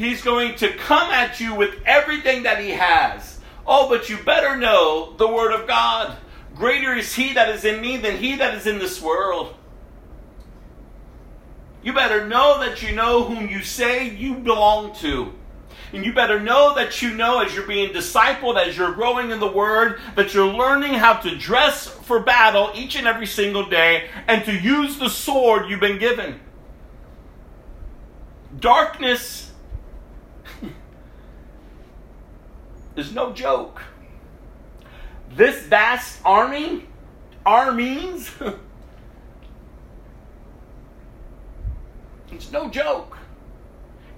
He's going to come at you with everything that he has. Oh, but you better know the Word of God. Greater is he that is in me than he that is in this world. You better know that you know whom you say you belong to. And you better know that you know as you're being discipled, as you're growing in the Word, that you're learning how to dress for battle each and every single day and to use the sword you've been given. Darkness is no joke. This vast army, armies, It's no joke.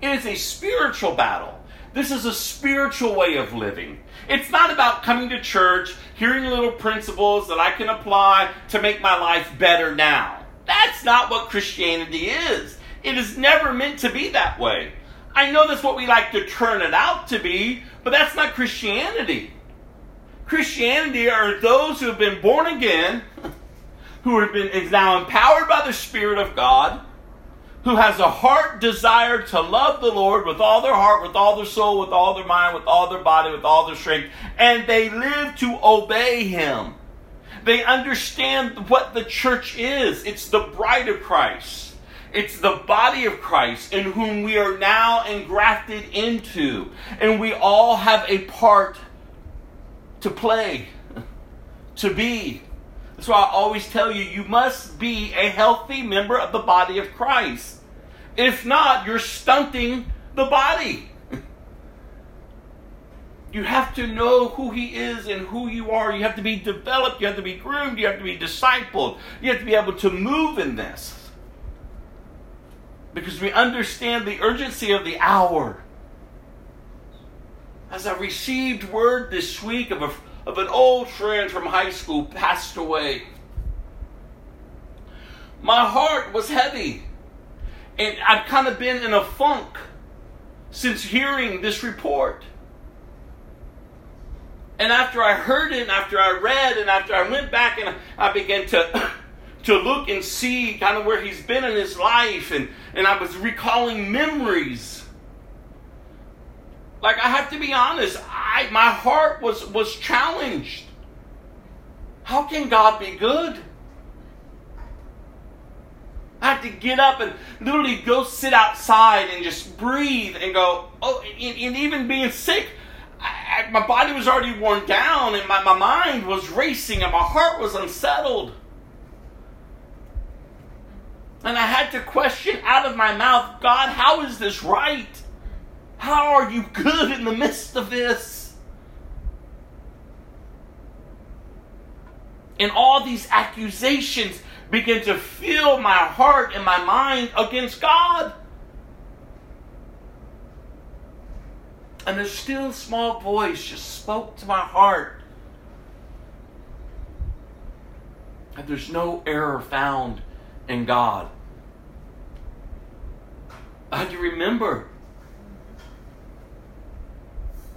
It is a spiritual battle. This is a spiritual way of living. It's not about coming to church, hearing little principles that I can apply to make my life better now. That's not what Christianity is. It is never meant to be that way. I know that's what we like to turn it out to be, but that's not Christianity. Christianity are those who have been born again, who have been is now empowered by the Spirit of God, who has a heart desire to love the Lord with all their heart, with all their soul, with all their mind, with all their body, with all their strength, and they live to obey Him. They understand what the church is. It's the bride of Christ. It's the body of Christ in whom we are now engrafted into. And we all have a part to play, to be. That's why I always tell you you must be a healthy member of the body of Christ. If not, you're stunting the body. You have to know who He is and who you are. You have to be developed. You have to be groomed. You have to be discipled. You have to be able to move in this. Because we understand the urgency of the hour. As I received word this week of, a, of an old friend from high school passed away, my heart was heavy. And I've kind of been in a funk since hearing this report. And after I heard it, and after I read, and after I went back and I began to to look and see kind of where he's been in his life, and, and I was recalling memories. Like I have to be honest, I my heart was was challenged. How can God be good? I had to get up and literally go sit outside and just breathe and go, oh, and, and even being sick, I, I, my body was already worn down and my, my mind was racing and my heart was unsettled. And I had to question out of my mouth, God, how is this right? How are you good in the midst of this? And all these accusations begin to fill my heart and my mind against God. And a still small voice just spoke to my heart. And there's no error found in God. I had to remember.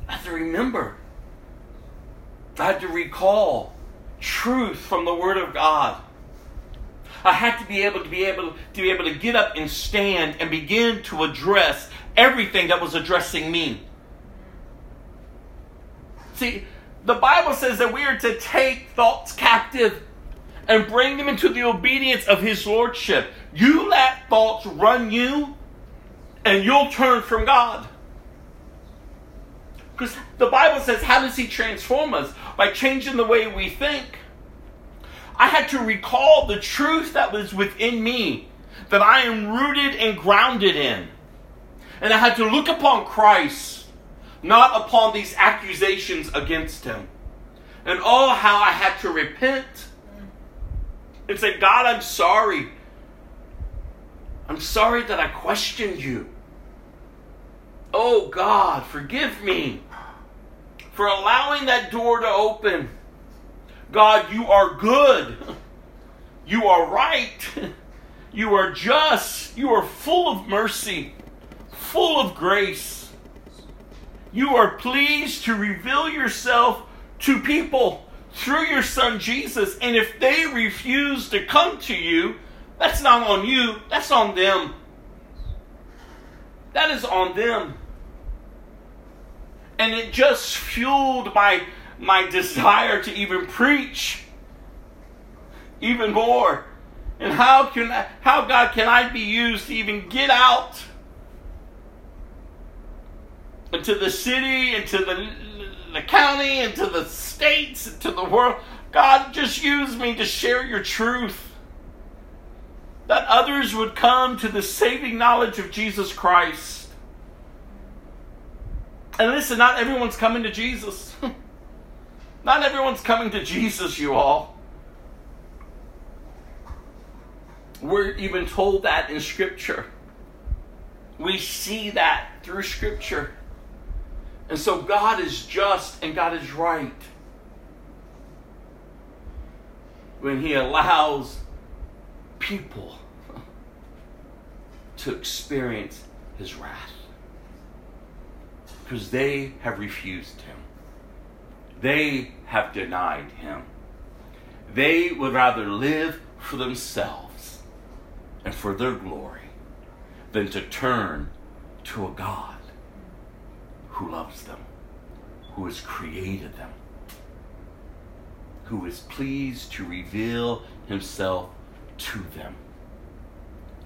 I had to remember. I had to recall truth from the Word of God. I had to be able to be able to be able to get up and stand and begin to address everything that was addressing me. See, the Bible says that we are to take thoughts captive and bring them into the obedience of His Lordship. You let thoughts run you, and you'll turn from God. Because the Bible says, how does He transform us? By changing the way we think. I had to recall the truth that was within me, that I am rooted and grounded in. And I had to look upon Christ not upon these accusations against him. And oh, how I had to repent and say, God, I'm sorry. I'm sorry that I questioned you. Oh, God, forgive me for allowing that door to open. God, you are good. You are right. You are just. You are full of mercy, full of grace you are pleased to reveal yourself to people through your son Jesus. And if they refuse to come to you, that's not on you, that's on them. That is on them. And it just fueled my my desire to even preach even more. And how can I, how God can I be used to even get out into the city, into the, the county, into the states, into the world. God, just use me to share your truth. That others would come to the saving knowledge of Jesus Christ. And listen, not everyone's coming to Jesus. not everyone's coming to Jesus, you all. We're even told that in Scripture. We see that through Scripture. And so God is just and God is right. When He allows people to experience His wrath. Because they have refused Him, they have denied Him. They would rather live for themselves and for their glory than to turn to a God who loves them, who has created them, who is pleased to reveal himself to them.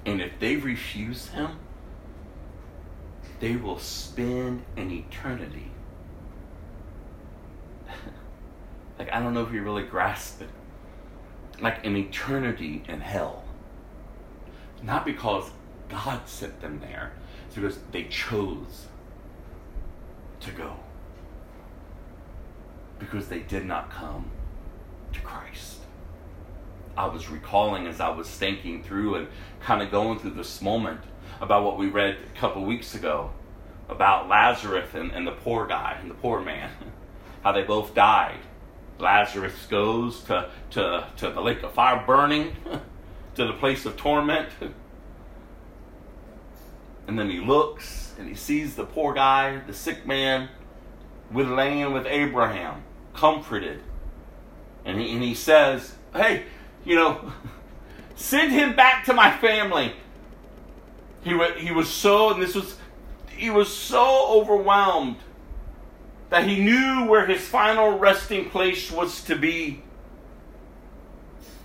And if they refuse him, they will spend an eternity. like, I don't know if you really grasp it. Like an eternity in hell. Not because God sent them there, it's because they chose to go. Because they did not come to Christ. I was recalling as I was thinking through and kind of going through this moment about what we read a couple weeks ago about Lazarus and, and the poor guy and the poor man, how they both died. Lazarus goes to, to, to the lake of fire burning, to the place of torment. And then he looks and he sees the poor guy, the sick man, with laying with Abraham, comforted. And he, and he says, Hey, you know, send him back to my family. He, he was so, and this was, he was so overwhelmed that he knew where his final resting place was to be.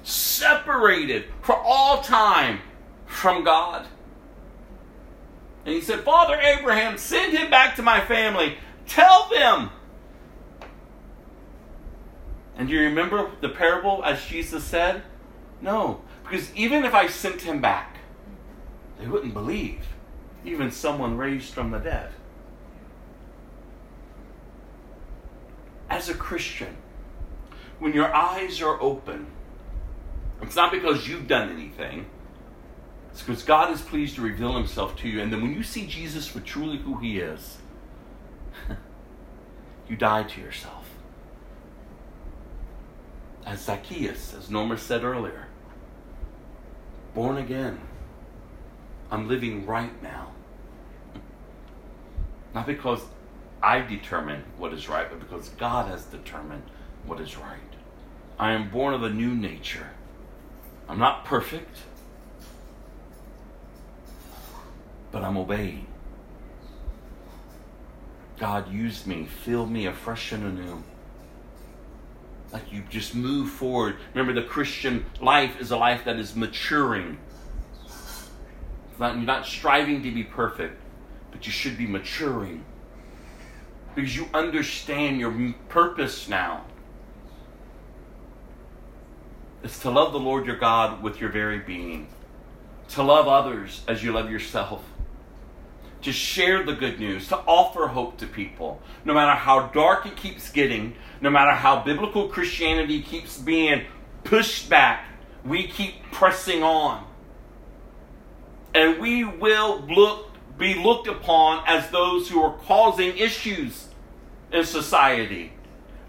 Separated for all time from God. And he said, Father Abraham, send him back to my family. Tell them. And do you remember the parable as Jesus said? No, because even if I sent him back, they wouldn't believe. Even someone raised from the dead. As a Christian, when your eyes are open, it's not because you've done anything. It's because God is pleased to reveal himself to you. And then when you see Jesus for truly who he is, you die to yourself. As Zacchaeus, as Norma said earlier, born again. I'm living right now. Not because I determine what is right, but because God has determined what is right. I am born of a new nature. I'm not perfect, but I'm obeying. God, use me, fill me afresh and anew. Like you just move forward. Remember, the Christian life is a life that is maturing. Not, you're not striving to be perfect, but you should be maturing. Because you understand your purpose now. It's to love the Lord your God with your very being, to love others as you love yourself, to share the good news, to offer hope to people, no matter how dark it keeps getting, no matter how biblical Christianity keeps being pushed back, we keep pressing on. And we will look, be looked upon as those who are causing issues in society.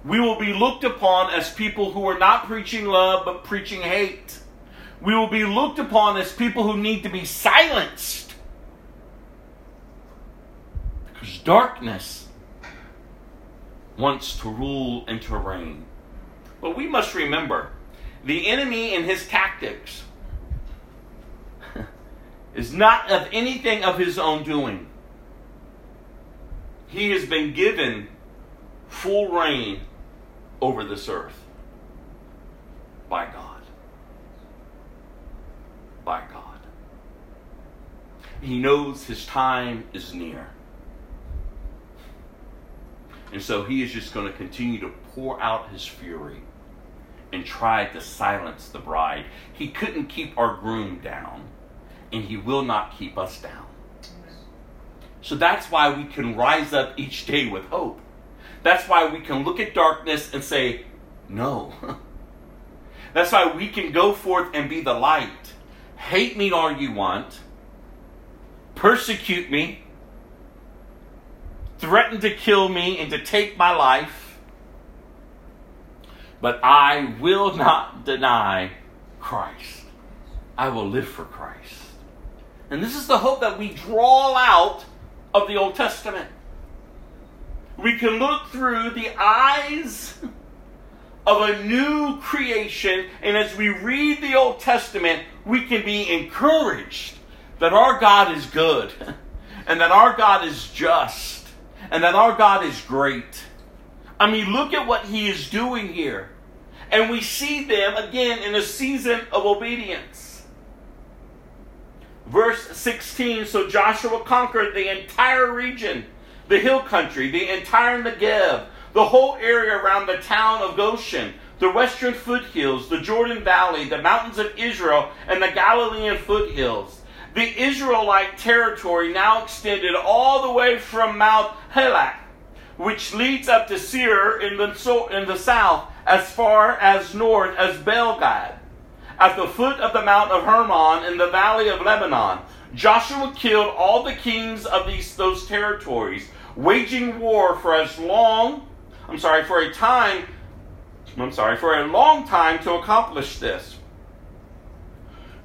We will be looked upon as people who are not preaching love but preaching hate. We will be looked upon as people who need to be silenced. Because darkness wants to rule and to reign. But we must remember the enemy and his tactics is not of anything of his own doing. He has been given full reign over this earth by God. By God. He knows his time is near. And so he is just going to continue to pour out his fury and try to silence the bride. He couldn't keep our groom down, and he will not keep us down. So that's why we can rise up each day with hope. That's why we can look at darkness and say, No. That's why we can go forth and be the light. Hate me all you want. persecute me, threaten to kill me, and to take my life, but I will not deny Christ. I will live for Christ. And this is the hope that we draw out of the Old Testament. We can look through the eyes of a new creation, and as we read the Old Testament, we can be encouraged that our God is good, and that our God is just, and that our God is great. I mean, look at what He is doing here. And we see them again in a season of obedience. Verse 16 So Joshua conquered the entire region, the hill country, the entire Negev the whole area around the town of Goshen, the western foothills, the Jordan Valley, the mountains of Israel, and the Galilean foothills. The Israelite territory now extended all the way from Mount Halak, which leads up to Seir in the, in the south, as far as north as Baal-gad. At the foot of the Mount of Hermon in the valley of Lebanon, Joshua killed all the kings of these, those territories, waging war for as long I'm sorry, for a time, I'm sorry, for a long time to accomplish this.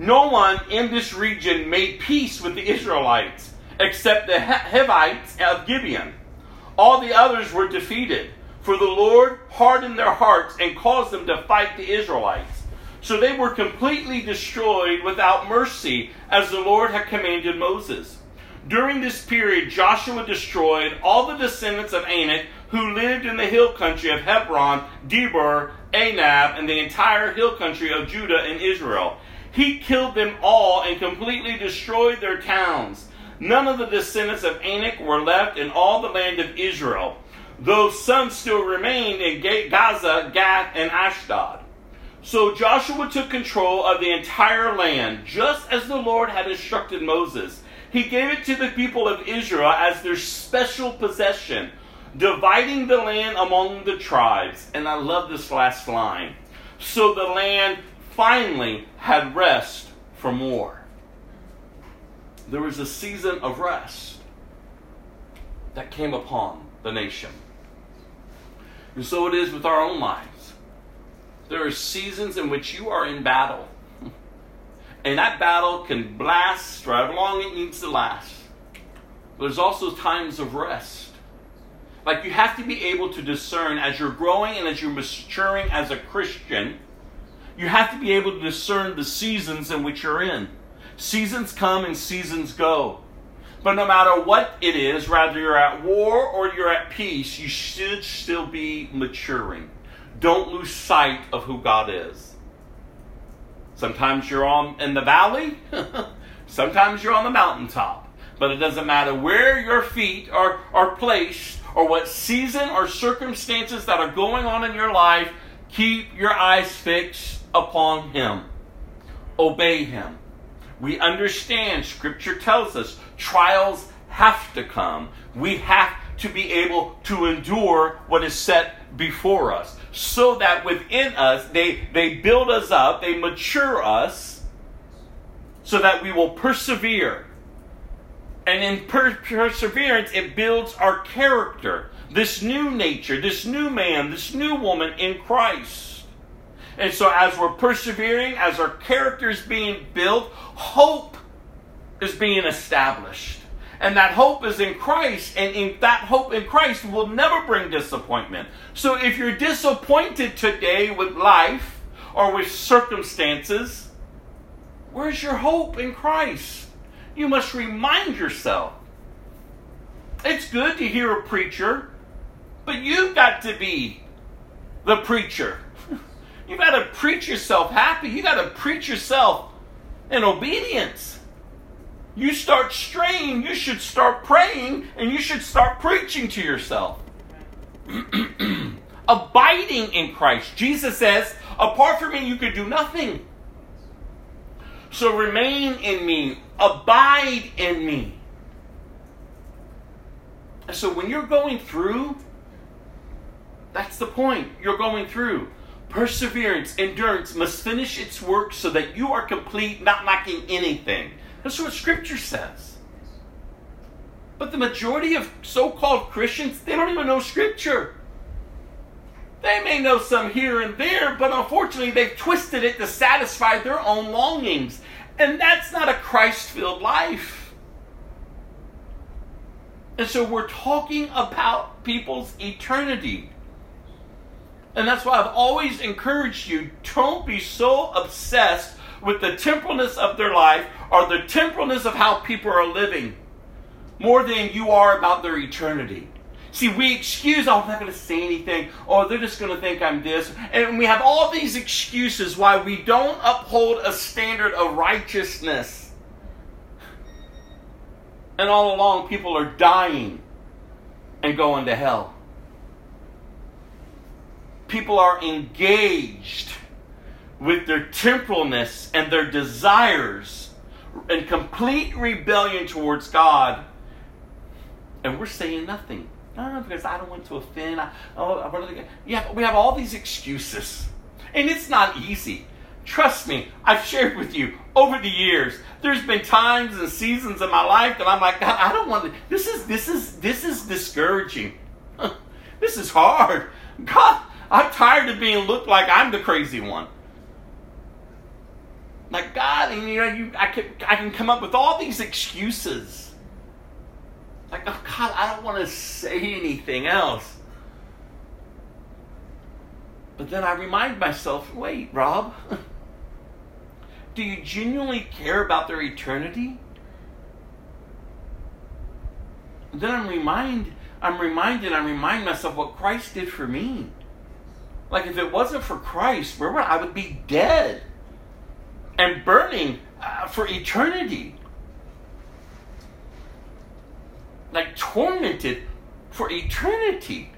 No one in this region made peace with the Israelites except the Hivites of Gibeon. All the others were defeated, for the Lord hardened their hearts and caused them to fight the Israelites. So they were completely destroyed without mercy, as the Lord had commanded Moses. During this period, Joshua destroyed all the descendants of Anak who lived in the hill country of Hebron, Debir, Anab, and the entire hill country of Judah and Israel. He killed them all and completely destroyed their towns. None of the descendants of Anak were left in all the land of Israel, though some still remained in Gaza, Gath, and Ashdod. So Joshua took control of the entire land, just as the Lord had instructed Moses. He gave it to the people of Israel as their special possession dividing the land among the tribes. And I love this last line. So the land finally had rest from war. There was a season of rest that came upon the nation. And so it is with our own lives. There are seasons in which you are in battle. And that battle can last for however long it needs to last. But there's also times of rest like you have to be able to discern as you're growing and as you're maturing as a Christian, you have to be able to discern the seasons in which you're in. Seasons come and seasons go. But no matter what it is, whether you're at war or you're at peace, you should still be maturing. Don't lose sight of who God is. Sometimes you're on in the valley, sometimes you're on the mountaintop. But it doesn't matter where your feet are, are placed, or what season or circumstances that are going on in your life, keep your eyes fixed upon Him. Obey Him. We understand, Scripture tells us, trials have to come. We have to be able to endure what is set before us so that within us they, they build us up, they mature us, so that we will persevere and in per- perseverance, it builds our character, this new nature, this new man, this new woman in Christ. And so, as we're persevering, as our character is being built, hope is being established. And that hope is in Christ, and in that hope in Christ will never bring disappointment. So, if you're disappointed today with life or with circumstances, where's your hope in Christ? You must remind yourself. It's good to hear a preacher, but you've got to be the preacher. You've got to preach yourself happy. You've got to preach yourself in obedience. You start straying, you should start praying, and you should start preaching to yourself. Abiding in Christ. Jesus says, apart from me, you could do nothing. So remain in me, abide in me. So when you're going through, that's the point. You're going through. Perseverance, endurance must finish its work so that you are complete, not lacking anything. That's what Scripture says. But the majority of so called Christians, they don't even know Scripture. They may know some here and there, but unfortunately they've twisted it to satisfy their own longings. And that's not a Christ filled life. And so we're talking about people's eternity. And that's why I've always encouraged you don't be so obsessed with the temporalness of their life or the temporalness of how people are living more than you are about their eternity. See, we excuse, oh, I'm not going to say anything. Oh, they're just going to think I'm this. And we have all these excuses why we don't uphold a standard of righteousness. And all along, people are dying and going to hell. People are engaged with their temporalness and their desires and complete rebellion towards God. And we're saying nothing. No, because I don't want to offend. I, oh, I to, yeah, we have all these excuses. And it's not easy. Trust me, I've shared with you over the years. There's been times and seasons in my life that I'm like, I don't want to. This is this is this is discouraging. this is hard. God, I'm tired of being looked like I'm the crazy one. Like God, and you know, you I can I can come up with all these excuses. Like, oh God, I don't want to say anything else. But then I remind myself, wait, Rob, do you genuinely care about their eternity? And then I'm remind I'm reminded, I remind myself what Christ did for me. Like if it wasn't for Christ, would I would be dead and burning uh, for eternity. Like tormented for eternity.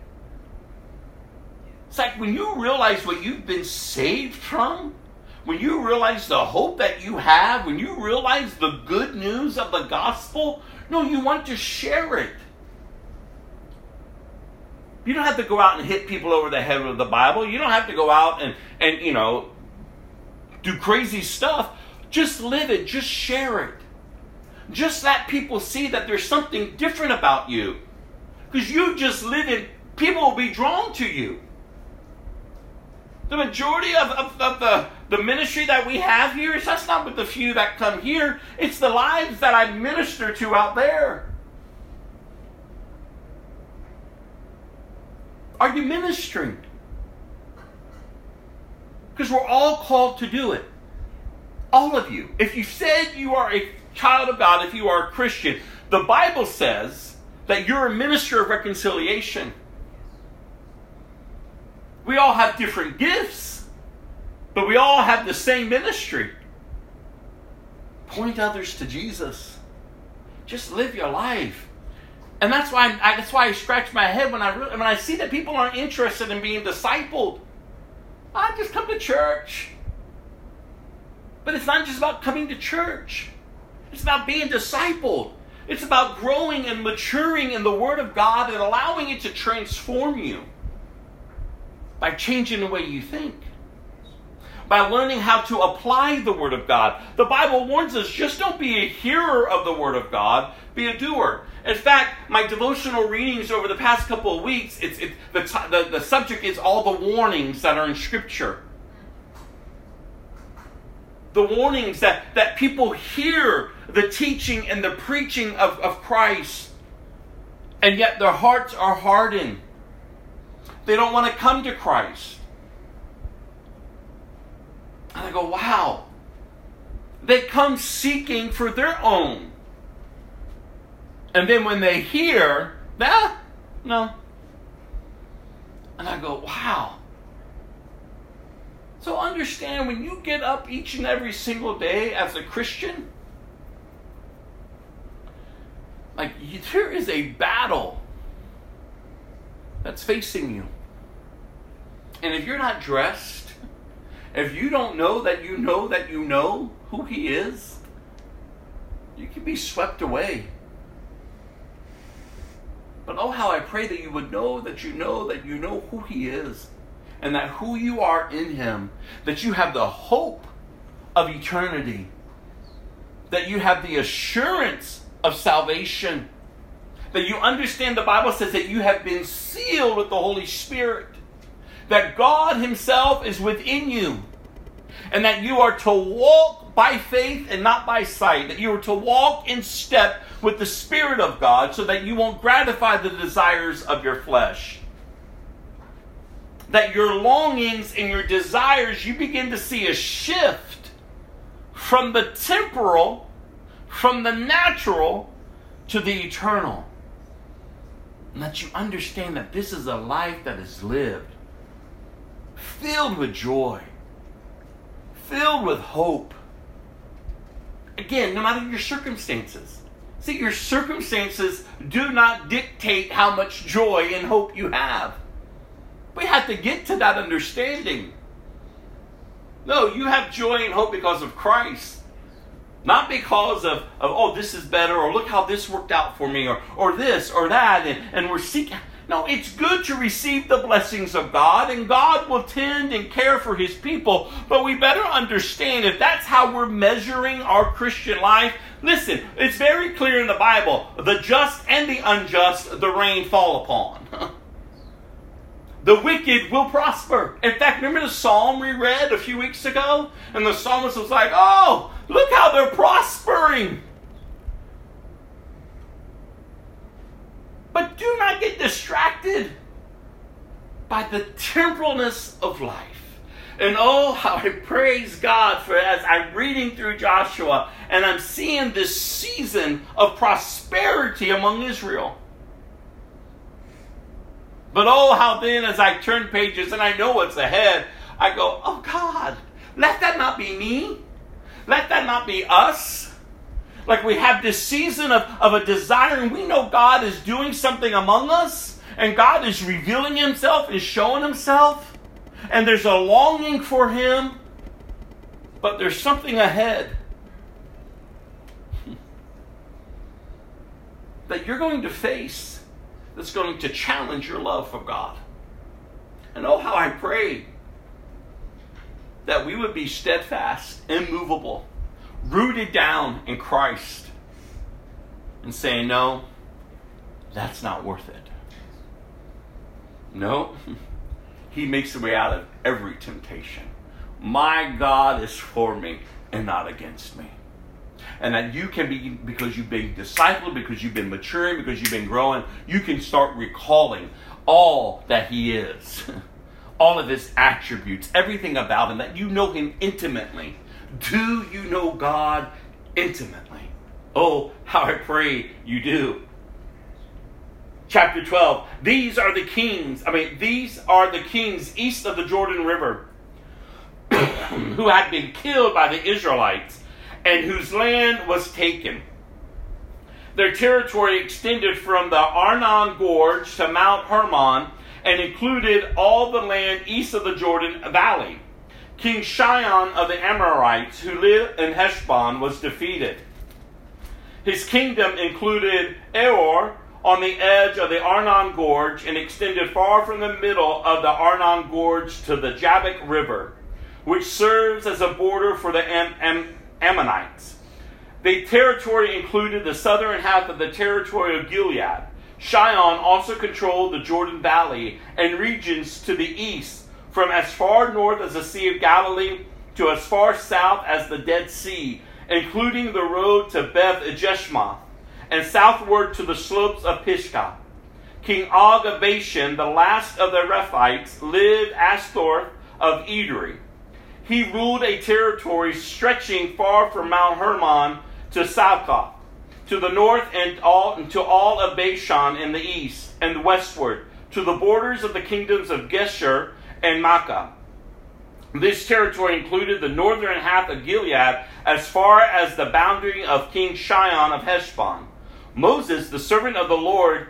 It's like when you realize what you've been saved from, when you realize the hope that you have, when you realize the good news of the gospel, no, you want to share it. You don't have to go out and hit people over the head with the Bible. You don't have to go out and, and you know, do crazy stuff. Just live it, just share it. Just let people see that there's something different about you. Because you just live it, people will be drawn to you. The majority of, of, of, the, the ministry that we have here is that's not with the few that come here, it's the lives that I minister to out there. Are you ministering? Because we're all called to do it. All of you. If you said you are a child of God, if you are a Christian, the Bible says that you're a minister of reconciliation. We all have different gifts, but we all have the same ministry. Point others to Jesus. Just live your life. And that's why I, that's why I scratch my head when I when I see that people aren't interested in being discipled. I just come to church. But it's not just about coming to church. It's about being discipled. It's about growing and maturing in the Word of God and allowing it to transform you by changing the way you think, by learning how to apply the Word of God. The Bible warns us just don't be a hearer of the Word of God, be a doer. In fact, my devotional readings over the past couple of weeks, it's, it, the, the, the subject is all the warnings that are in Scripture. The warnings that, that people hear the teaching and the preaching of, of Christ, and yet their hearts are hardened. They don't want to come to Christ. And I go, wow. They come seeking for their own. And then when they hear, nah, no. And I go, wow. So understand when you get up each and every single day as a Christian, like there is a battle that's facing you. And if you're not dressed, if you don't know that you know that you know who He is, you can be swept away. But oh, how I pray that you would know that you know that you know who He is, and that who you are in Him, that you have the hope of eternity, that you have the assurance of salvation, That you understand the Bible says that you have been sealed with the Holy Spirit. That God Himself is within you. And that you are to walk by faith and not by sight. That you are to walk in step with the Spirit of God so that you won't gratify the desires of your flesh. That your longings and your desires, you begin to see a shift from the temporal, from the natural, to the eternal. And that you understand that this is a life that is lived, filled with joy, filled with hope. Again, no matter your circumstances. See, your circumstances do not dictate how much joy and hope you have. We have to get to that understanding. No, you have joy and hope because of Christ. Not because of, of, oh, this is better, or look how this worked out for me, or, or this or that, and, and we're seeking. No, it's good to receive the blessings of God, and God will tend and care for His people. But we better understand if that's how we're measuring our Christian life. Listen, it's very clear in the Bible the just and the unjust, the rain fall upon. the wicked will prosper. In fact, remember the psalm we read a few weeks ago? And the psalmist was like, oh, look how they're prospering. But do not get distracted by the temporalness of life. And oh, how I praise God for as I'm reading through Joshua and I'm seeing this season of prosperity among Israel. But oh, how then, as I turn pages and I know what's ahead, I go, oh God, let that not be me. Let that not be us. Like we have this season of, of a desire, and we know God is doing something among us, and God is revealing Himself, is showing Himself, and there's a longing for Him, but there's something ahead that you're going to face that's going to challenge your love for God. And oh, how I pray that we would be steadfast, immovable, rooted down in Christ, and saying, No, that's not worth it. No, He makes a way out of every temptation. My God is for me and not against me and that you can be because you've been discipled, because you've been maturing, because you've been growing, you can start recalling all that He is, all of His attributes, everything about Him, that you know Him intimately. Do you know God intimately? Oh, how I pray you do. Chapter 12. These are the kings, I mean, these are the kings east of the Jordan River who had been killed by the Israelites and whose land was taken. Their territory extended from the Arnon Gorge to Mount Hermon and included all the land east of the Jordan Valley. King Sihon of the Amorites, who lived in Heshbon, was defeated. His kingdom included Aroer on the edge of the Arnon Gorge and extended far from the middle of the Arnon Gorge to the Jabbok River, which serves as a border for the Am- Am- Ammonites. The territory included the southern half of the territory of Gilead. Sihon also controlled the Jordan Valley and regions to the east, from as far north as the Sea of Galilee to as far south as the Dead Sea, including the road to Beth Jeshimoth, and southward to the slopes of Pisgah. King Og of Bashan, the last of the Rephaites, lived Ashtaroth of Edrei he ruled a territory stretching far from Mount Hermon to Salcah, to the north and all and to all of Bashan in the east and westward, to the borders of the kingdoms of Geshur and Maacah. This territory included the northern half of Gilead as far as the boundary of King Sihon of Heshbon. Moses, the servant of the Lord,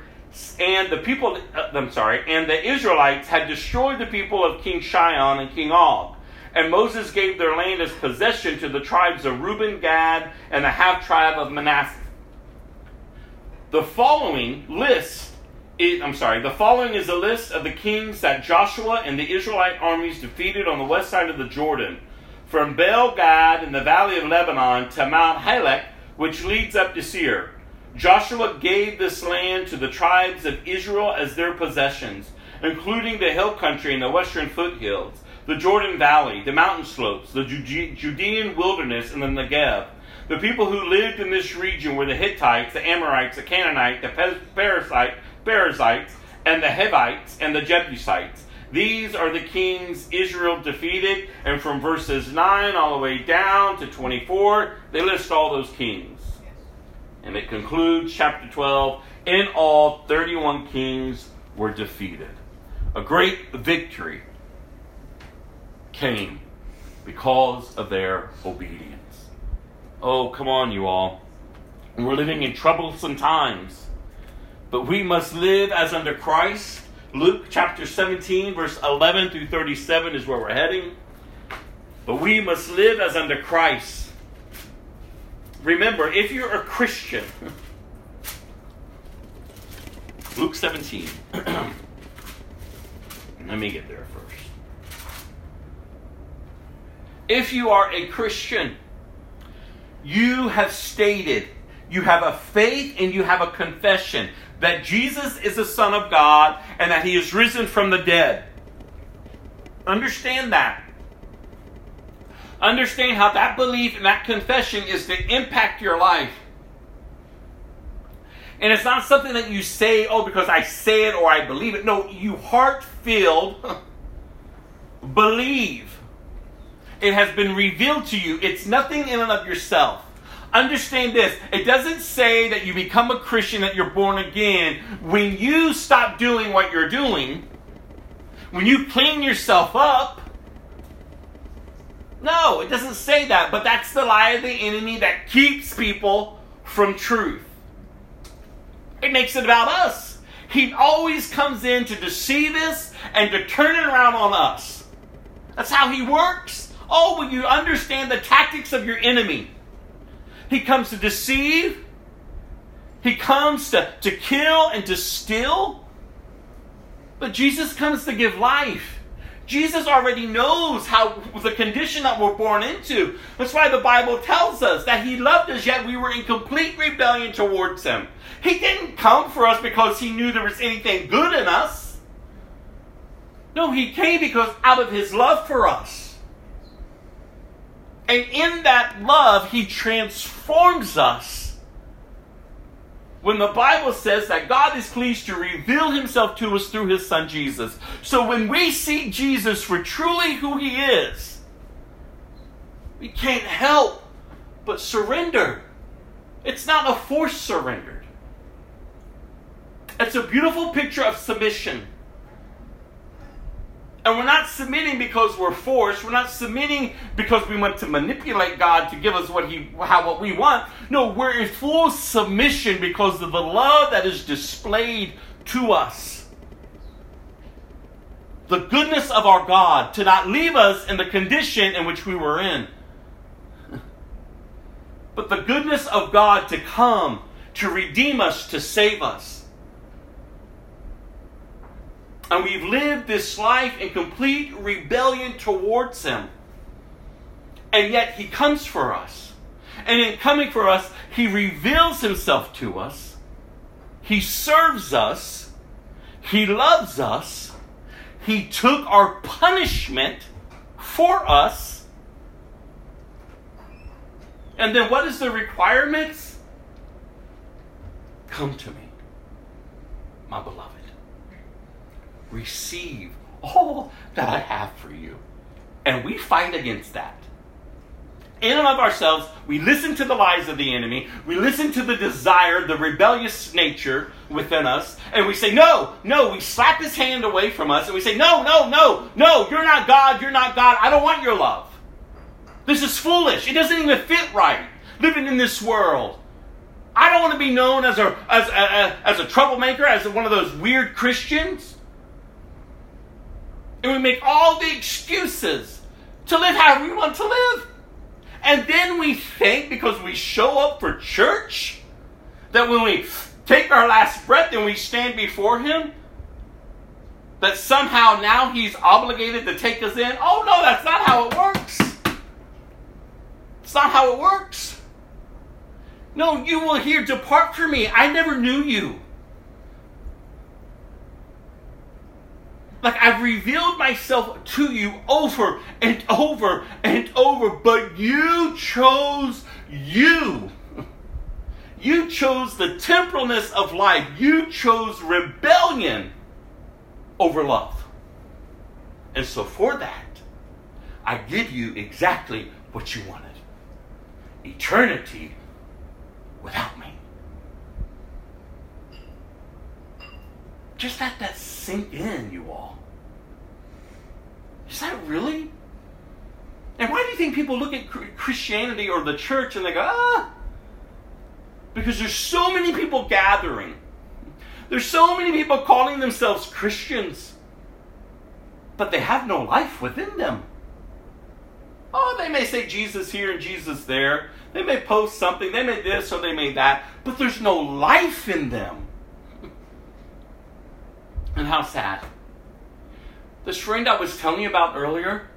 and the people, uh, I'm sorry, and the Israelites had destroyed the people of King Sihon and King Og. And Moses gave their land as possession to the tribes of Reuben, Gad, and the half tribe of Manasseh. The following list is, I'm sorry, the following is a list of the kings that Joshua and the Israelite armies defeated on the west side of the Jordan, from Baal Gad in the valley of Lebanon to Mount Halak, which leads up to Seir. Joshua gave this land to the tribes of Israel as their possessions, including the hill country and the western foothills, the Jordan Valley, the mountain slopes, the Judean wilderness, and the Negev. The people who lived in this region were the Hittites, the Amorites, the Canaanites, the Perizzites, Perizzites and the Hivites, and the Jebusites. These are the kings Israel defeated, and from verses 9 all the way down to 24, they list all those kings. And it concludes chapter 12. In all, 31 kings were defeated. A great victory came because of their obedience. Oh, come on, you all. We're living in troublesome times, but we must live as under Christ Luke chapter 17, verse 11 through 37 is where we're heading. But we must live as under Christ. Remember, if you're a Christian, Luke 17. Let me get there first. If you are a Christian, you have stated, you have a faith and you have a confession that Jesus is the Son of God and that He is risen from the dead. Understand that. Understand how that belief and that confession is to impact your life. And it's not something that you say, oh, because I say it or I believe it. No, you heart filled believe. It has been revealed to you. It's nothing in and of yourself. Understand this. It doesn't say that you become a Christian, that you're born again. When you stop doing what you're doing, when you clean yourself up, no, it doesn't say that. But that's the lie of the enemy that keeps people from truth. It makes it about us. He always comes in to deceive us and to turn it around on us. That's how he works. Oh, when you understand the tactics of your enemy. He comes to deceive. He comes to, to kill and to steal. But Jesus comes to give life. Jesus already knows how the condition that we're born into. That's why the Bible tells us that He loved us, yet we were in complete rebellion towards Him. He didn't come for us because He knew there was anything good in us. No, He came because out of His love for us. And in that love, He transforms us. When the Bible says that God is pleased to reveal Himself to us through His Son Jesus. So when we see Jesus for truly who He is, we can't help but surrender. It's not a forced surrender. It's a beautiful picture of submission. And we're not submitting because we're forced. We're not submitting because we want to manipulate God to give us what He how what we want. No, we're in full submission because of the love that is displayed to us. The goodness of our God to not leave us in the condition in which we were in. But the goodness of God to come, to redeem us, to save us. And we've lived this life in complete rebellion towards Him. And yet He comes for us. And in coming for us, He reveals Himself to us. He serves us. He loves us. He took our punishment for us. And then what is the requirements? Come to me, my beloved receive all that I have for you. And we fight against that. In and of ourselves, we listen to the lies of the enemy, we listen to the desire, the rebellious nature within us, and we say, No, no, we slap his hand away from us, and we say, No, no, no, no, you're not God, you're not God, I don't want your love. This is foolish. It doesn't even fit right living in this world. I don't want to be known as a, as a, as a troublemaker, as one of those weird Christians. And we make all the excuses to live how we want to live. And then we think because we show up for church that when we take our last breath and we stand before Him, that somehow now He's obligated to take us in. Oh no, that's not how it works. It's not how it works. No, you will hear, Depart from me. I never knew you. Like I've revealed myself to you over and over and over, but you chose you. You chose the temporalness of life. You chose rebellion over love. And so for that, I give you exactly what you wanted eternity without me. Just let that sink in, you all. Is that really? And why do you think people look at Christianity or the church and they go, ah? Because there's so many people gathering. There's so many people calling themselves Christians, but they have no life within them. Oh, they may say Jesus here and Jesus there. They may post something, they may this or they may that, but there's no life in them. And how sad. This friend I was telling you about earlier,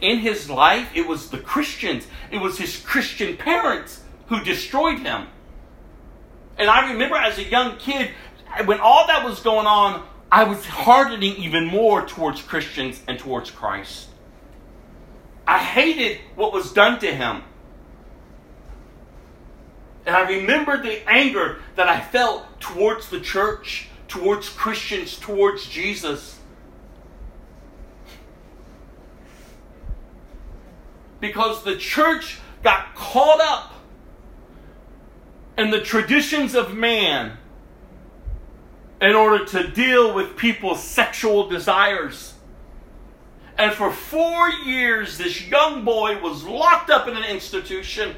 in his life, it was the Christians, it was his Christian parents who destroyed him. And I remember as a young kid, when all that was going on, I was hardening even more towards Christians and towards Christ. I hated what was done to him. And I remember the anger that I felt towards the church, towards Christians, towards Jesus. Because the church got caught up in the traditions of man in order to deal with people's sexual desires. And for four years, this young boy was locked up in an institution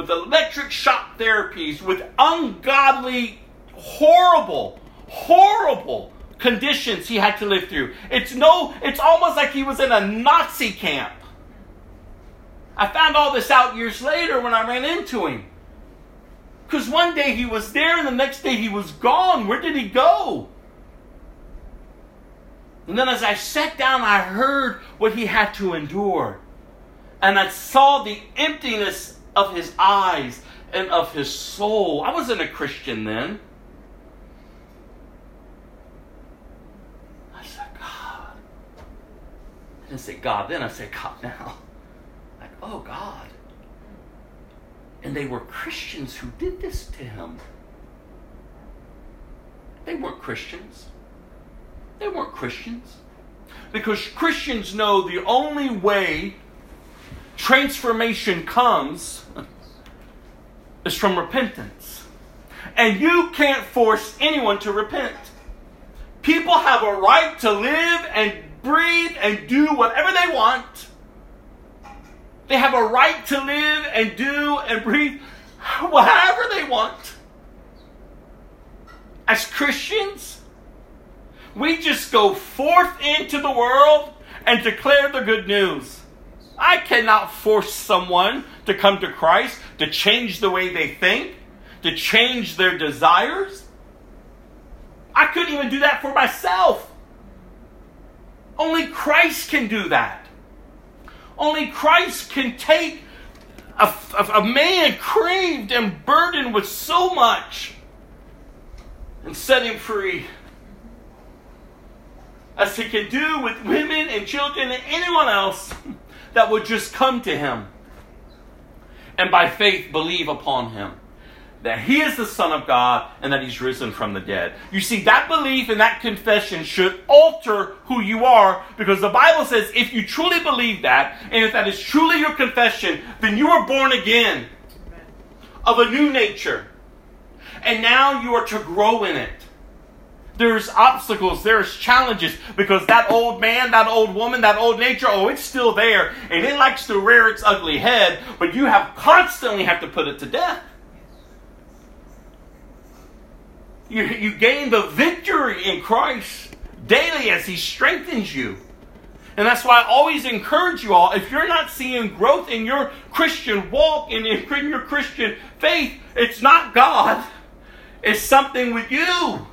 with electric shock therapies, with ungodly, horrible, horrible conditions he had to live through. It's no, it's almost like he was in a Nazi camp. I found all this out years later when I ran into him. Because one day he was there and the next day he was gone. Where did he go? And then as I sat down, I heard what he had to endure. And I saw the emptiness of his eyes and of his soul. I wasn't a Christian then. I said, God. I didn't say God then, I said God now. Like, oh God. And they were Christians who did this to him. They weren't Christians. They weren't Christians. Because Christians know the only way transformation comes is from repentance. And you can't force anyone to repent. People have a right to live and breathe and do whatever they want. They have a right to live and do and breathe whatever they want. As Christians, we just go forth into the world and declare the good news. I cannot force someone to come to Christ, to change the way they think, to change their desires. I couldn't even do that for myself. Only Christ can do that. Only Christ can take a, a, man craved and burdened with so much and set him free. As he can do with women and children and anyone else that would just come to him and by faith believe upon him that he is the Son of God and that he's risen from the dead. You see, that belief and that confession should alter who you are because the Bible says if you truly believe that and if that is truly your confession, then you are born again of a new nature. And now you are to grow in it. There's obstacles, there's challenges because that old man, that old woman, that old nature, oh, it's still there and it likes to rear its ugly head, but you have constantly have to put it to death. You, you gain the victory in Christ daily as He strengthens you. And that's why I always encourage you all if you're not seeing growth in your Christian walk and in your Christian faith, it's not God, it's something with you.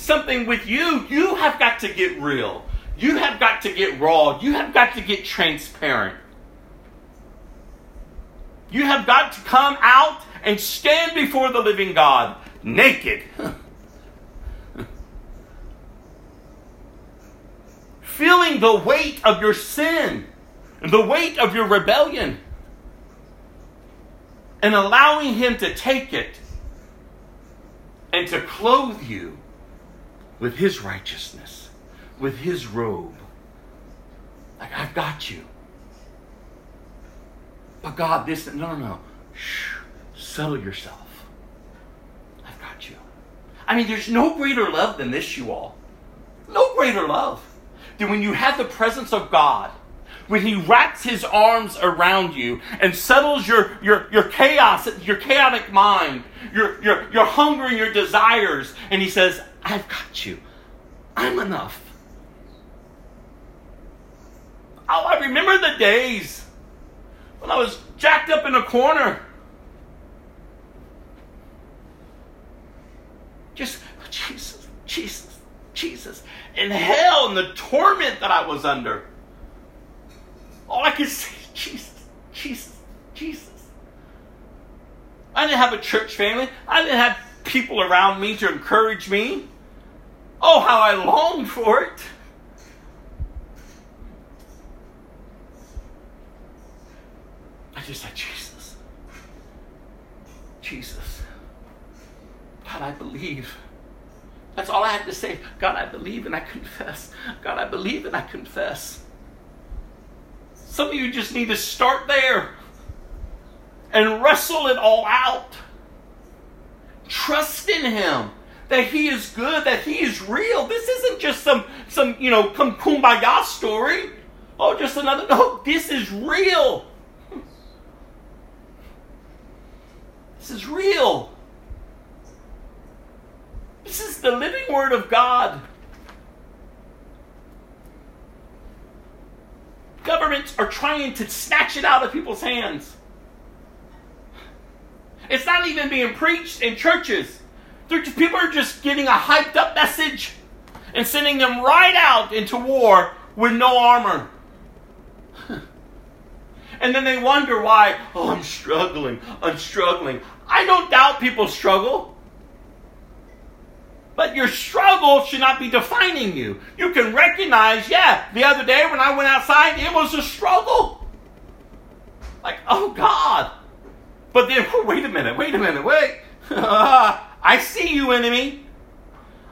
Something with you. You have got to get real. You have got to get raw. You have got to get transparent. You have got to come out and stand before the living God naked. Feeling the weight of your sin, the weight of your rebellion, and allowing Him to take it and to clothe you with His righteousness, with His robe. Like, I've got you. But God, this, no, no, no. Shh, settle yourself. I've got you. I mean, there's no greater love than this, you all. No greater love than when you have the presence of God, when He wraps His arms around you and settles your, your, your chaos, your chaotic mind, your, your, your hunger and your desires, and He says, I've got you. I'm enough. Oh, I remember the days when I was jacked up in a corner. Just, oh, Jesus, Jesus, Jesus. In hell and the torment that I was under. All I could say, Jesus, Jesus, Jesus. I didn't have a church family. I didn't have people around me to encourage me. Oh, how I longed for it. I just said, Jesus. Jesus. God, I believe. That's all I had to say. God, I believe and I confess. God, I believe and I confess. Some of you just need to start there and wrestle it all out. Trust in Him that He is good, that He is real. This isn't just some, some you know, some kumbaya story. Oh, just another. No, this is real. This is real. This is the living Word of God. Governments are trying to snatch it out of people's hands. It's not even being preached in churches. People are just getting a hyped up message and sending them right out into war with no armor. and then they wonder why, oh, I'm struggling, I'm struggling. I don't doubt people struggle. But your struggle should not be defining you. You can recognize, yeah, the other day when I went outside, it was a struggle. Like, oh God. But then, wait a minute, wait a minute, wait. I see you, enemy.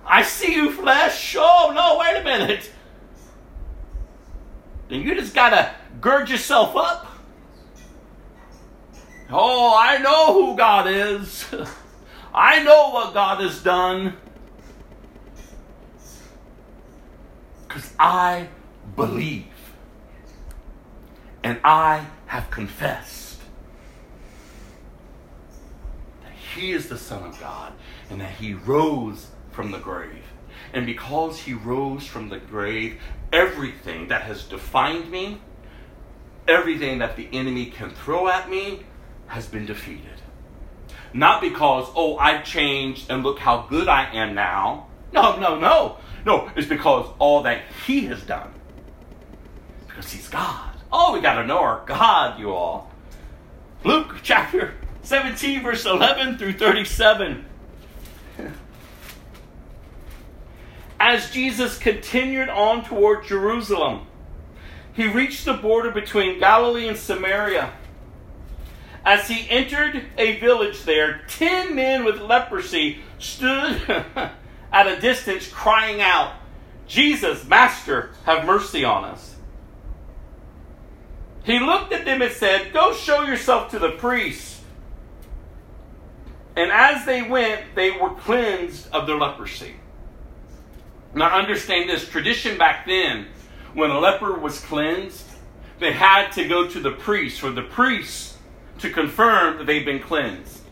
I see you, flesh. Oh, no, wait a minute. Then you just got to gird yourself up. Oh, I know who God is. I know what God has done. Because I believe. And I have confessed that He is the Son of God and that He rose from the grave. And because He rose from the grave, everything that has defined me, everything that the enemy can throw at me, has been defeated. Not because, oh, I've changed and look how good I am now. No, no, no. No, it's because all that He has done. Because He's God. Oh, we got to know our God, you all. Luke chapter 17, verse 11 through 37. As Jesus continued on toward Jerusalem, he reached the border between Galilee and Samaria. As he entered a village there, ten men with leprosy stood at a distance crying out, Jesus, Master, have mercy on us. He looked at them and said, Go show yourself to the priest. And as they went, they were cleansed of their leprosy. Now, understand this tradition back then, when a leper was cleansed, they had to go to the priest for the priest to confirm that they've been cleansed.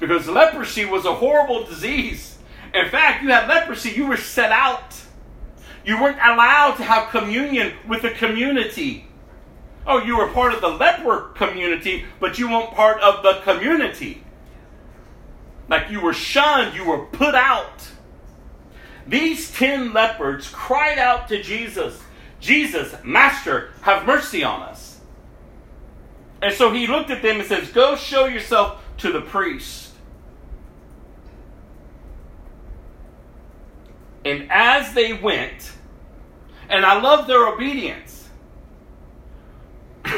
Because leprosy was a horrible disease. In fact, you had leprosy, you were set out. You weren't allowed to have communion with the community. Oh, you were part of the leper community, but you weren't part of the community. Like you were shunned, you were put out. these ten lepers cried out to Jesus, Jesus, Master, have mercy on us. And so he looked at them and says, Go show yourself to the priest. And as they went, and I love their obedience,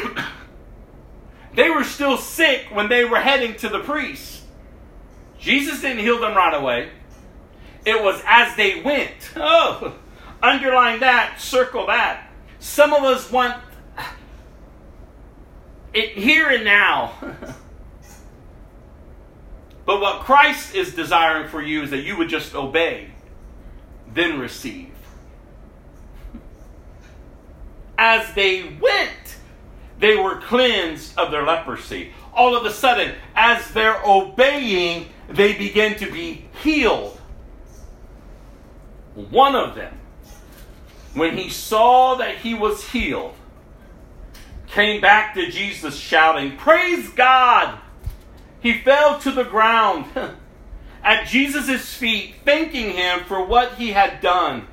they were still sick when they were heading to the priest. Jesus didn't heal them right away. It was as they went. Oh, underline that, circle that. Some of us want it here and now. but what Christ is desiring for you is that you would just obey, then receive. As they went, they were cleansed of their leprosy. All of a sudden, as they're obeying, they begin to be healed. One of them, when he saw that he was healed, came back to Jesus shouting, Praise God! He fell to the ground at Jesus' feet, thanking him for what he had done.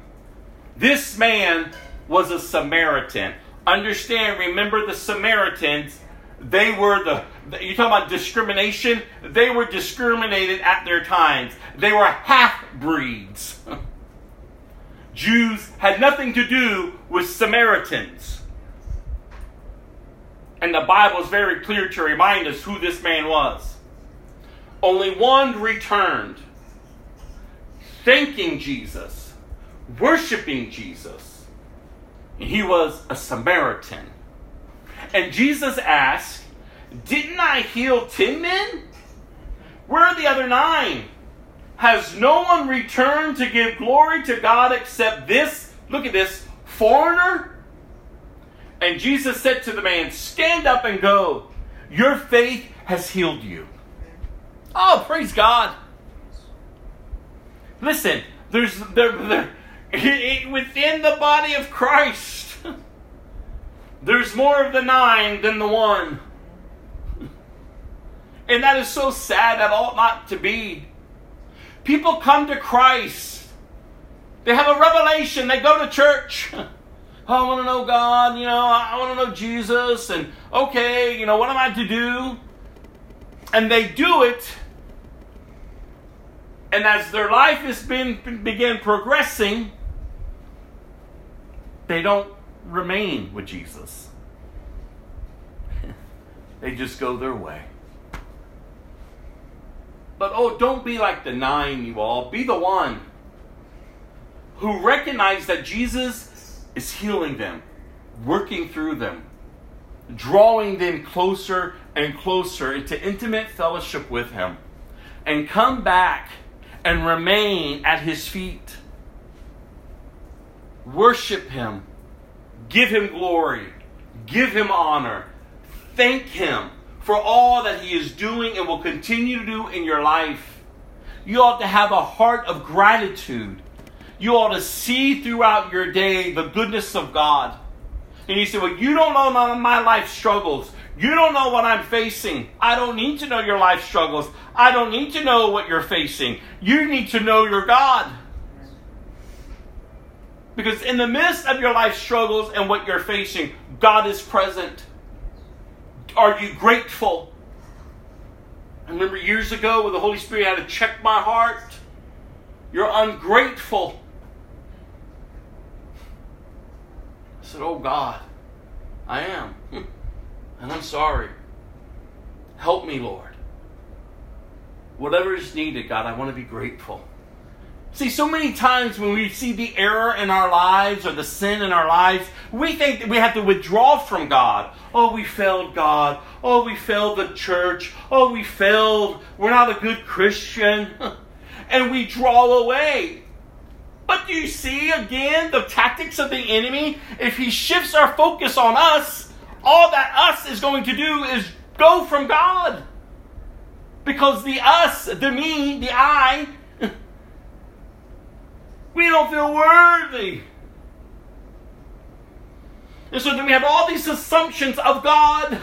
This man was a Samaritan. Understand, remember the Samaritans, they were the, you talk about discrimination? They were discriminated at their times. They were half breeds. Jews had nothing to do with Samaritans. And the Bible is very clear to remind us who this man was. Only one returned, thanking Jesus, worshiping Jesus. And he was a Samaritan. And Jesus asked, Didn't I heal ten men? Where are the other nine? Has no one returned to give glory to God except this? Look at this foreigner? And Jesus said to the man, Stand up and go. Your faith has healed you. Oh, praise God. Listen, there's there, there, within the body of Christ, there's more of the nine than the one. And that is so sad, that ought not to be. People come to Christ, they have a revelation, they go to church. Oh, I want to know God, you know, I want to know Jesus, and okay, you know, what am I to do? And they do it, and as their life has been begin progressing, they don't remain with Jesus. they just go their way. But oh, don't be like the nine, you all. Be the one who recognize that Jesus is healing them, working through them, drawing them closer and closer into intimate fellowship with Him, and come back and remain at His feet. Worship Him, give Him glory, give Him honor, thank Him for all that He is doing and will continue to do in your life. You ought to have a heart of gratitude you ought to see throughout your day the goodness of God. And you say, Well, you don't know my life struggles. You don't know what I'm facing. I don't need to know your life struggles. I don't need to know what you're facing. You need to know your God. Because in the midst of your life struggles and what you're facing, God is present. Are you grateful? I remember years ago when the Holy Spirit had to check my heart. You're ungrateful. I said, Oh God, I am. Hmm. And I'm sorry. Help me, Lord. Whatever is needed, God, I want to be grateful. See, so many times when we see the error in our lives or the sin in our lives, we think that we have to withdraw from God. Oh, we failed God. Oh, we failed the church. Oh, we failed. We're not a good Christian. And we draw away. But do you see again the tactics of the enemy? If he shifts our focus on us, all that us is going to do is go from God. Because the us, the me, the I, we don't feel worthy. And so then we have all these assumptions of God.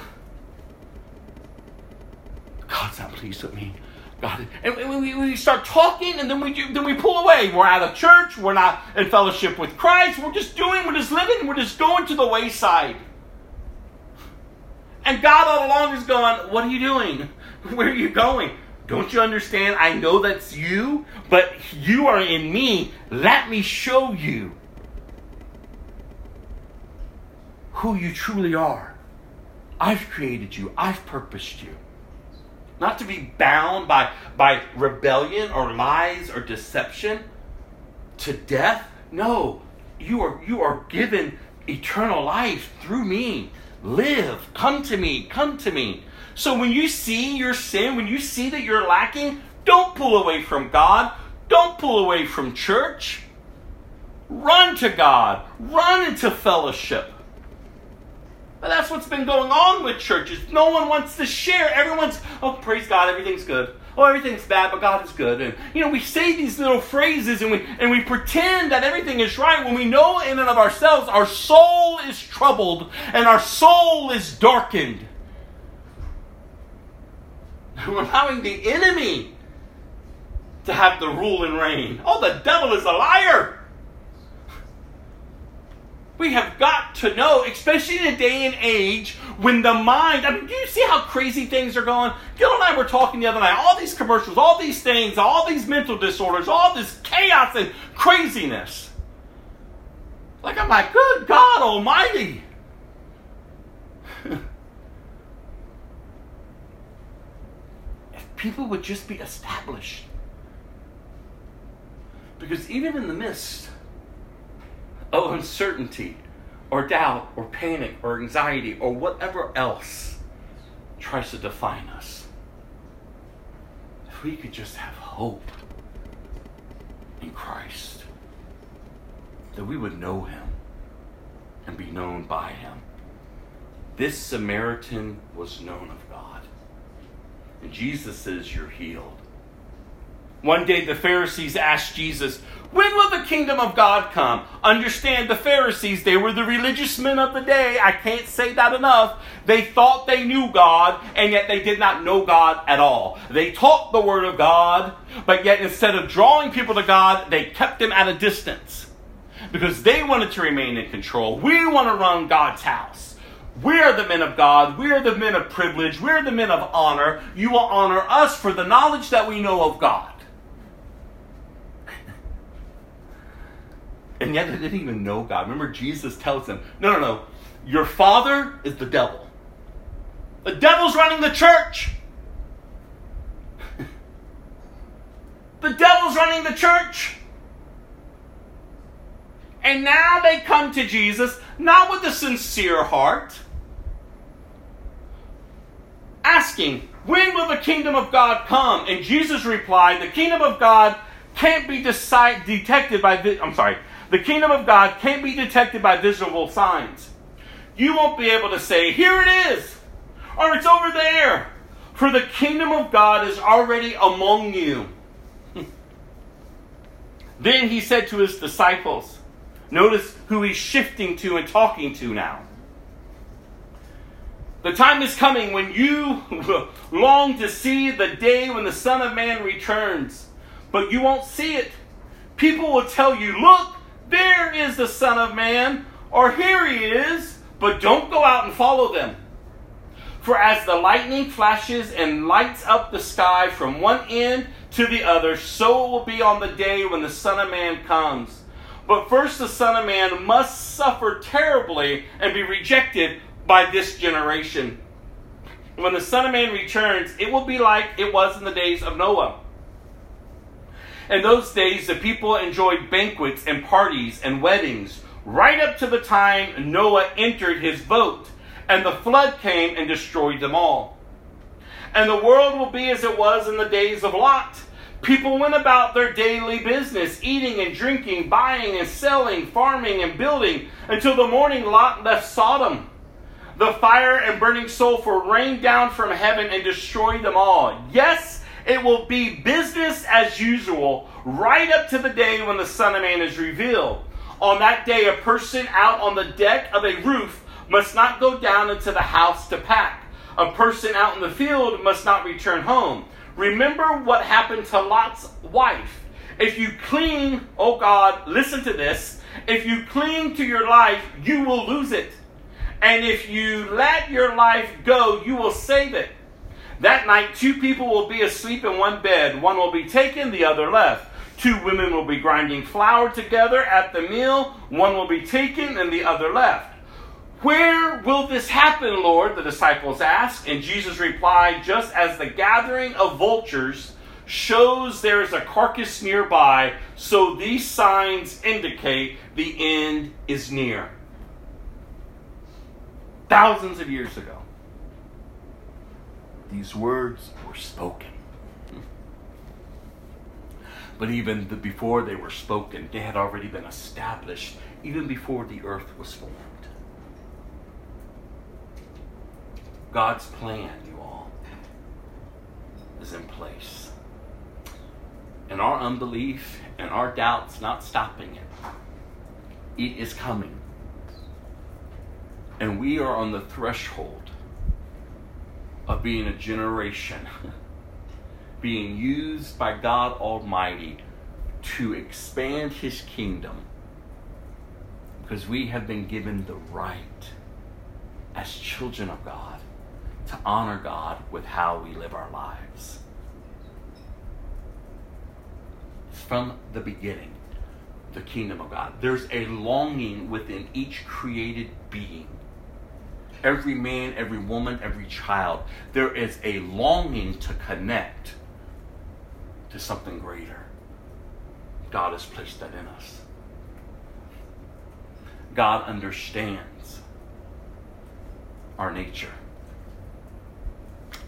God's not pleased with me. God, and we, we start talking, and then we do, then we pull away. We're out of church. We're not in fellowship with Christ. We're just doing. We're just living. We're just going to the wayside. And God all along is going, "What are you doing? Where are you going? Don't you understand? I know that's you, but you are in me. Let me show you who you truly are. I've created you. I've purposed you." not to be bound by, by rebellion or lies or deception to death. No, you are, you are given eternal life through me. Live, come to me, come to me. So when you see your sin, when you see that you're lacking, don't pull away from God. Don't pull away from church. Run to God. Run into fellowship. But that's what's been going on with churches. No one wants to share. Everyone's, oh, praise God, everything's good. Oh, everything's bad, but God is good. And you know, we say these little phrases and we and we pretend that everything is right when we know in and of ourselves our soul is troubled and our soul is darkened. Allowing the enemy to have the rule and reign. Oh, the devil is a liar. We have got to know, especially in a day and age when the mind, I mean, do you see how crazy things are going? Gil and I were talking the other night, all these commercials, all these things, all these mental disorders, all this chaos and craziness. Like, I'm like, good God Almighty. People would just be established. Because even in the midst of uncertainty or doubt or panic or anxiety or whatever else tries to define us. If we could just have hope in Christ, that we would know Him and be known by Him. This Samaritan was known of. And Jesus says, You're healed. One day the Pharisees asked Jesus, when will the kingdom of God come? Understand the Pharisees, they were the religious men of the day. I can't say that enough. They thought they knew God, and yet they did not know God at all. They taught the Word of God, but yet instead of drawing people to God, they kept them at a distance because they wanted to remain in control. We want to run God's house. We're the men of God. We're the men of privilege. We're the men of honor. You will honor us for the knowledge that we know of God. and yet they didn't even know God. Remember, Jesus tells them, no, no, no, your father is the devil. The devil's running the church. the devil's running the church. And now they come to Jesus, not with a sincere heart, asking, When will the kingdom of God come? And Jesus replied, The kingdom of God can't be detected by. I'm sorry. The kingdom of God can't be detected by visible signs. You won't be able to say, here it is, or it's over there, for the kingdom of God is already among you. then he said to his disciples, notice who he's shifting to and talking to now. The time is coming when you long to see the day when the Son of Man returns, but you won't see it. People will tell you, Look, there is the Son of Man, or here he is, but don't go out and follow them. For as the lightning flashes and lights up the sky from one end to the other, so it will be on the day when the Son of Man comes. But first, the Son of Man must suffer terribly and be rejected by this generation. When the Son of Man returns, it will be like it was in the days of Noah. In those days, the people enjoyed banquets and parties and weddings, right up to the time Noah entered his boat, and the flood came and destroyed them all. And the world will be as it was in the days of Lot. People went about their daily business, eating and drinking, buying and selling, farming and building, until the morning Lot left Sodom. The fire and burning sulfur rain down from heaven and destroy them all. Yes, it will be business as usual right up to the day when the Son of Man is revealed. On that day, a person out on the deck of a roof must not go down into the house to pack. A person out in the field must not return home. Remember what happened to Lot's wife. If you cling, oh God, listen to this. If you cling to your life, you will lose it. And if you let your life go, you will save it. That night, two people will be asleep in one bed. One will be taken, the other left. Two women will be grinding flour together at the meal. One will be taken, and the other left. Where will this happen, Lord? The disciples asked. And Jesus replied, Just as the gathering of vultures shows there is a carcass nearby, so these signs indicate the end is near. Thousands of years ago, these words were spoken. But even the, before they were spoken, they had already been established, even before the earth was formed. God's plan, you all, is in place. And our unbelief and our doubts not stopping it. It is coming. And we are on the threshold of being a generation being used by God Almighty to expand His kingdom because we have been given the right as children of God to honor God with how we live our lives. From the beginning, the kingdom of God. There's a longing within each created being. Every man, every woman, every child. There is a longing to connect to something greater. God has placed that in us. God understands our nature.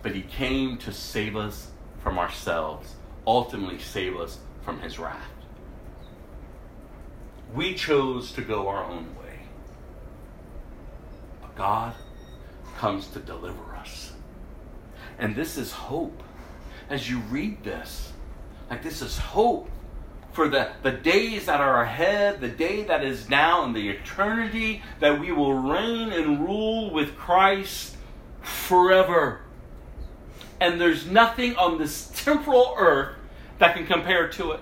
But He came to save us from ourselves, ultimately, save us from His wrath. We chose to go our own way. But God comes to deliver us. And this is hope. As you read this, like this is hope for the, the days that are ahead, the day that is now, and the eternity that we will reign and rule with Christ forever. And there's nothing on this temporal earth that can compare to it.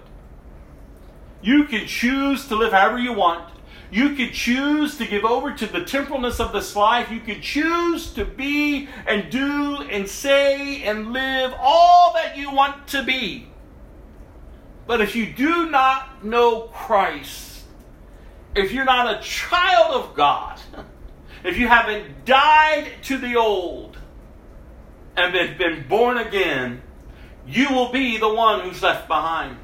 You can choose to live however you want. You could choose to give over to the temporalness of this life. You could choose to be and do and say and live all that you want to be. But if you do not know Christ, if you're not a child of God, if you haven't died to the old and been, been born again, you will be the one who's left behind.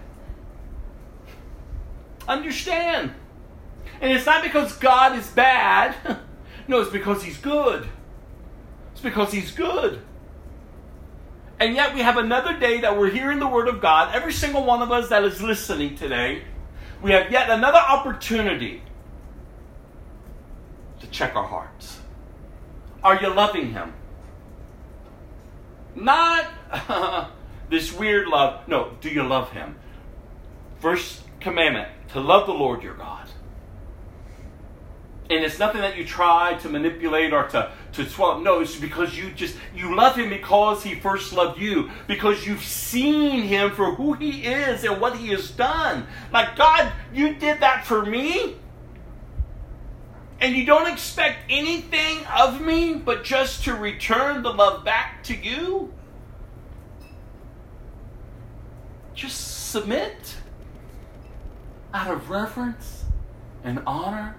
Understand. And it's not because God is bad. No, it's because He's good. It's because He's good. And yet we have another day that we're hearing the Word of God. Every single one of us that is listening today, we have yet another opportunity to check our hearts. Are you loving Him? Not this weird love. No, do you love Him? First commandment to love the Lord your God. And it's nothing that you try to manipulate or to, to swallow. No, it's because you just you love him because he first loved you. Because you've seen him for who he is and what he has done. Like God, you did that for me. And you don't expect anything of me but just to return the love back to you. Just submit out of reverence and honor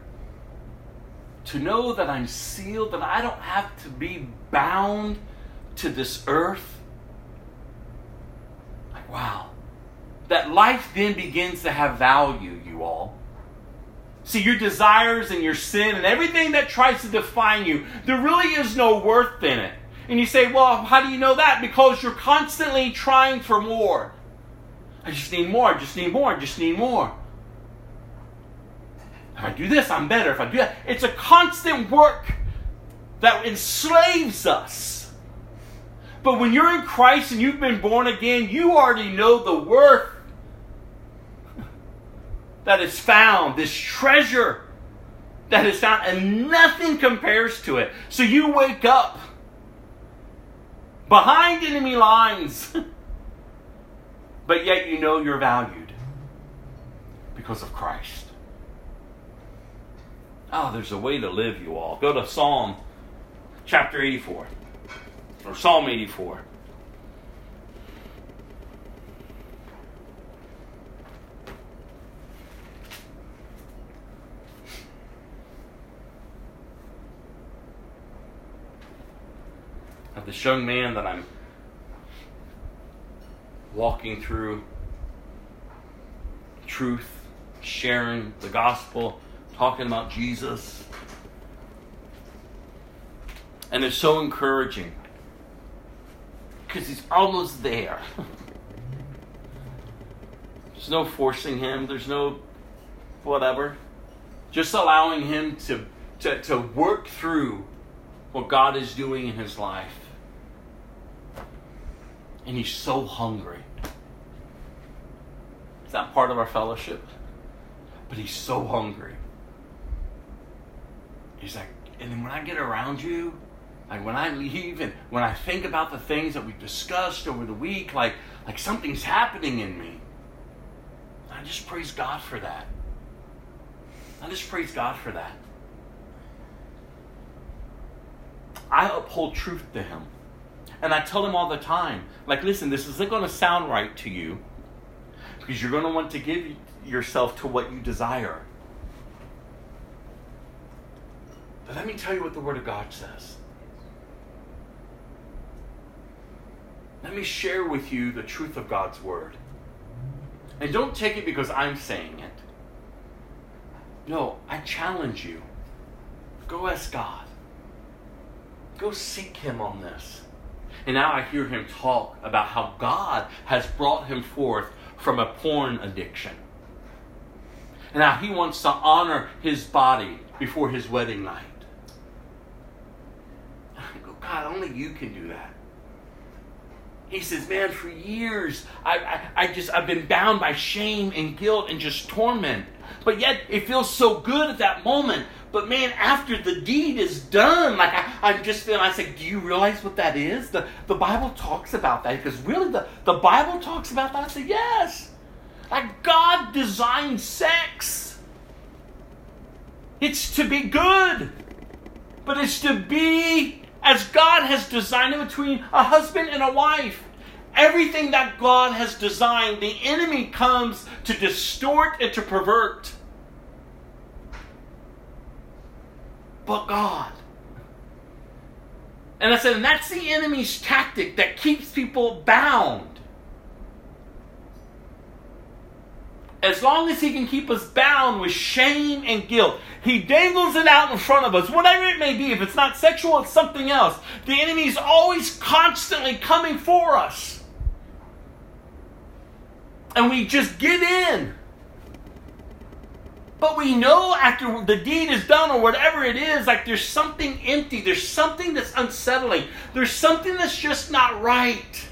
to know that I'm sealed, that I don't have to be bound to this earth. Like, wow. That life then begins to have value, you all. See, your desires and your sin and everything that tries to define you, there really is no worth in it. And you say, well, how do you know that? Because you're constantly trying for more. I just need more, I just need more, I just need more. If I do this, I'm better. If I do that, it's a constant work that enslaves us. But when you're in Christ and you've been born again, you already know the worth that is found, this treasure that is found, and nothing compares to it. So you wake up behind enemy lines but yet you know you're valued because of Christ. Oh, there's a way to live, you all. Go to Psalm chapter 84, or Psalm 84. Of this young man that I'm walking through truth, sharing the gospel, talking about Jesus. And it's so encouraging because he's almost there. There's no forcing him, there's no whatever. Just allowing him to, to, to work through what God is doing in his life. And he's so hungry. It's not part of our fellowship, but he's so hungry. He's like, and then when I get around you, like when I leave and when I think about the things that we've discussed over the week, like like something's happening in me. I just praise God for that. I just praise God for that. I uphold truth to him. And I tell him all the time, like, listen, this isn't going to sound right to you because you're going to want to give yourself to what you desire. But let me tell you what the Word of God says. Let me share with you the truth of God's Word. And don't take it because I'm saying it. No, I challenge you. Go ask God. Go seek Him on this. And now I hear him talk about how God has brought him forth from a porn addiction. And how he wants to honor his body before his wedding night. God, only you can do that. He says, man, for years I, I, I just I've been bound by shame and guilt and just torment. But yet it feels so good at that moment. But man, after the deed is done, like I, I'm just feeling, I said, do you realize what that is? The, the Bible talks about that because really the, the Bible talks about that. I said, yes. Like God designed sex. It's to be good, but it's to be as God has designed it between a husband and a wife. Everything that God has designed, the enemy comes to distort and to pervert. But God. And I said, and that's the enemy's tactic that keeps people bound. As long as he can keep us bound with shame and guilt, he dangles it out in front of us, whatever it may be. If it's not sexual, it's something else. The enemy is always constantly coming for us. And we just give in. But we know after the deed is done or whatever it is, like there's something empty, there's something that's unsettling, there's something that's just not right.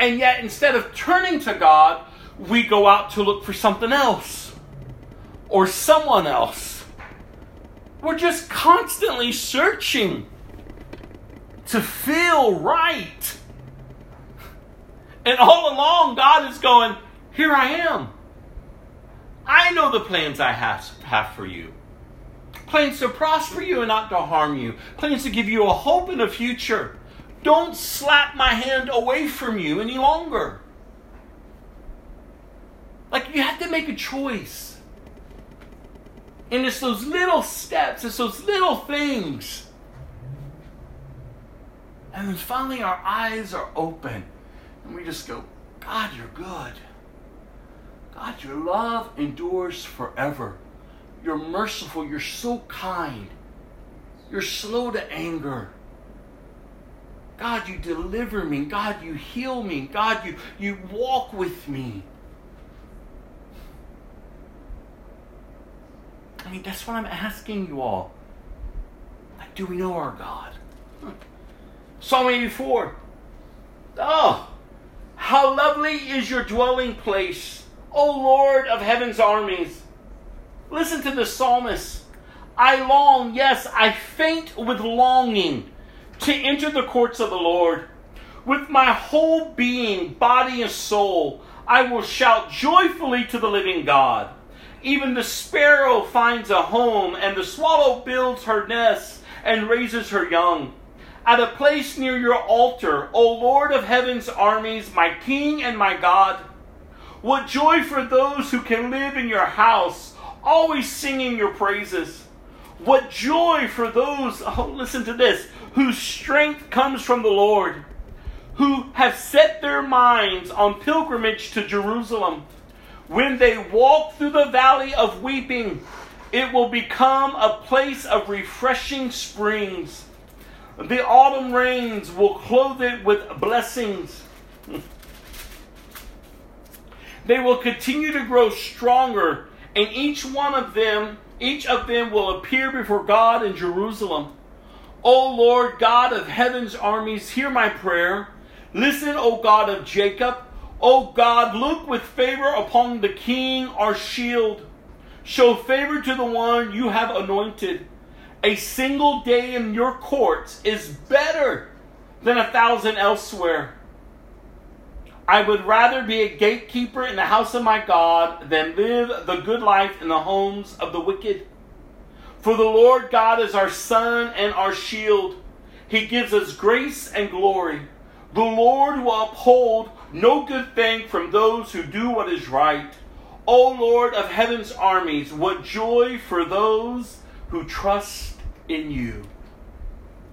And yet, instead of turning to God, we go out to look for something else or someone else. We're just constantly searching to feel right. And all along, God is going, Here I am. I know the plans I have, have for you. Plans to prosper you and not to harm you. Plans to give you a hope and a future. Don't slap my hand away from you any longer. Like you have to make a choice. And it's those little steps, it's those little things. And then finally our eyes are open. And we just go, God, you're good. God, your love endures forever. You're merciful. You're so kind. You're slow to anger. God, you deliver me. God, you heal me. God, you, you walk with me. I mean, that's what I'm asking you all. Like, do we know our God? Hmm. Psalm 84. Oh, how lovely is your dwelling place, O Lord of heaven's armies. Listen to the psalmist. I long, yes, I faint with longing to enter the courts of the Lord. With my whole being, body, and soul, I will shout joyfully to the living God. Even the sparrow finds a home, and the swallow builds her nest and raises her young. At a place near your altar, O Lord of heaven's armies, my King and my God. What joy for those who can live in your house, always singing your praises. What joy for those, oh, listen to this, whose strength comes from the Lord, who have set their minds on pilgrimage to Jerusalem. When they walk through the valley of weeping, it will become a place of refreshing springs. The autumn rains will clothe it with blessings. they will continue to grow stronger, and each one of them, each of them will appear before God in Jerusalem. O Lord God of heaven's armies, hear my prayer. Listen, O God of Jacob. O God, look with favor upon the king, our shield. Show favor to the one you have anointed. A single day in your courts is better than a thousand elsewhere. I would rather be a gatekeeper in the house of my God than live the good life in the homes of the wicked. For the Lord God is our sun and our shield. He gives us grace and glory. The Lord will uphold no good thing from those who do what is right. O Lord of heaven's armies, what joy for those who trust in you.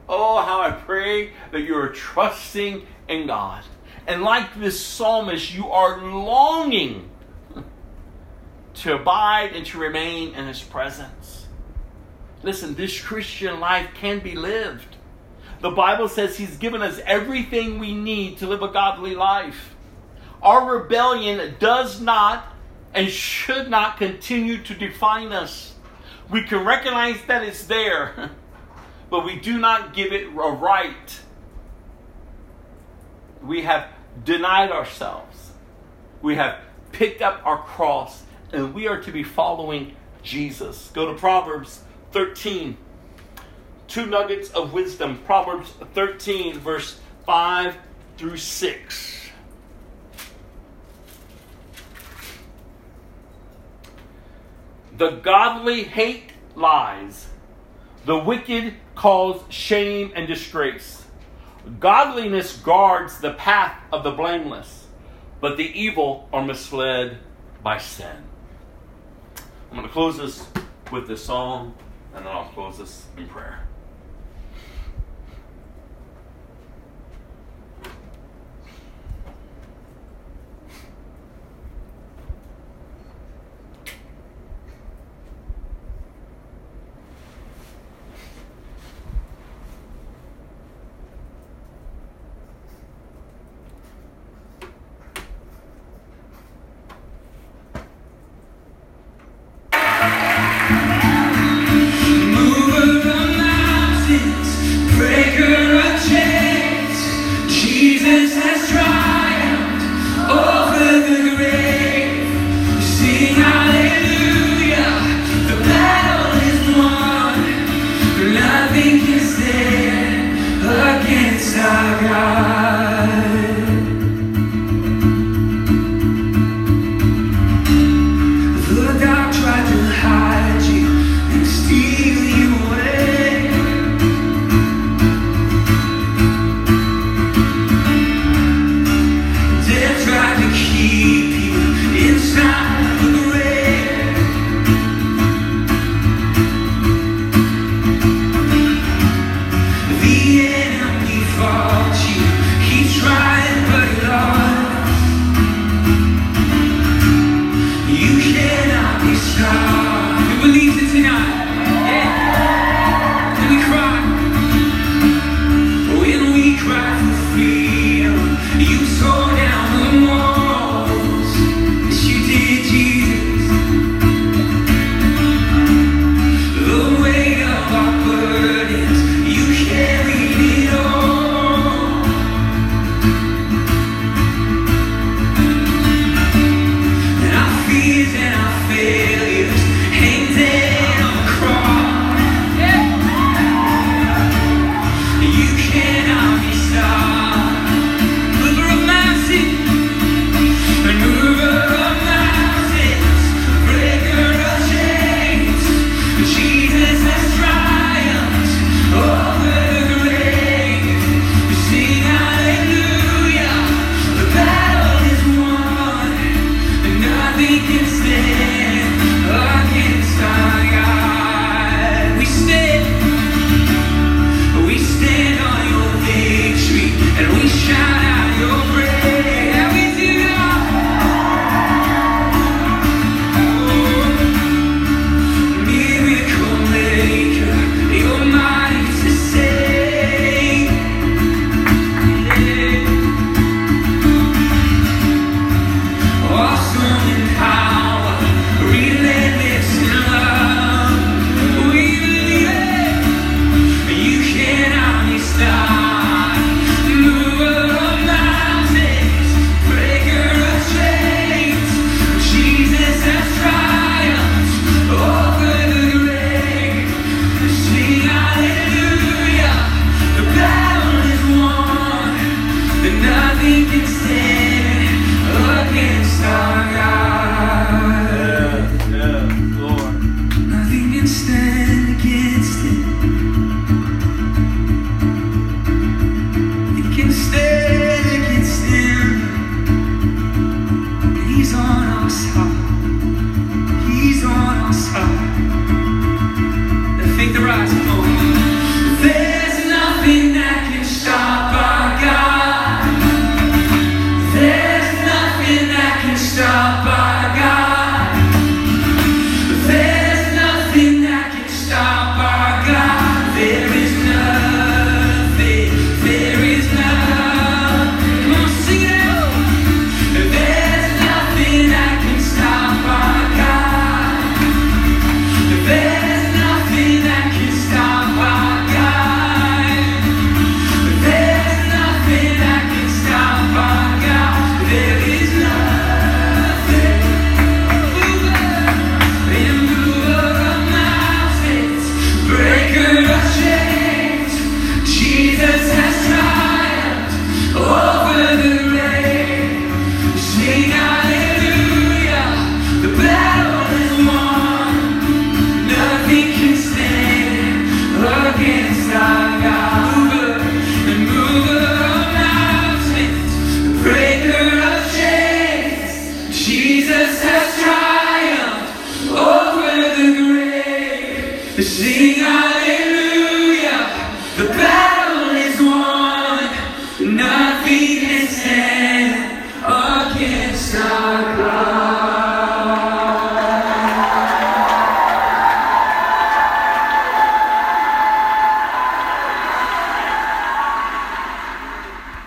Oh, how I pray that you are trusting in God. And like this psalmist, you are longing to abide and to remain in his presence. Listen, this Christian life can be lived. The Bible says he's given us everything we need to live a godly life. Our rebellion does not and should not continue to define us. We can recognize that it's there, but we do not give it a right. We have denied ourselves. We have picked up our cross, and we are to be following Jesus. Go to Proverbs 13. Two nuggets of wisdom. Proverbs 13, verse 5 through 6. The godly hate lies. The wicked cause shame and disgrace. Godliness guards the path of the blameless, but the evil are misled by sin. I'm going to close this with this song, and then I'll close this in prayer.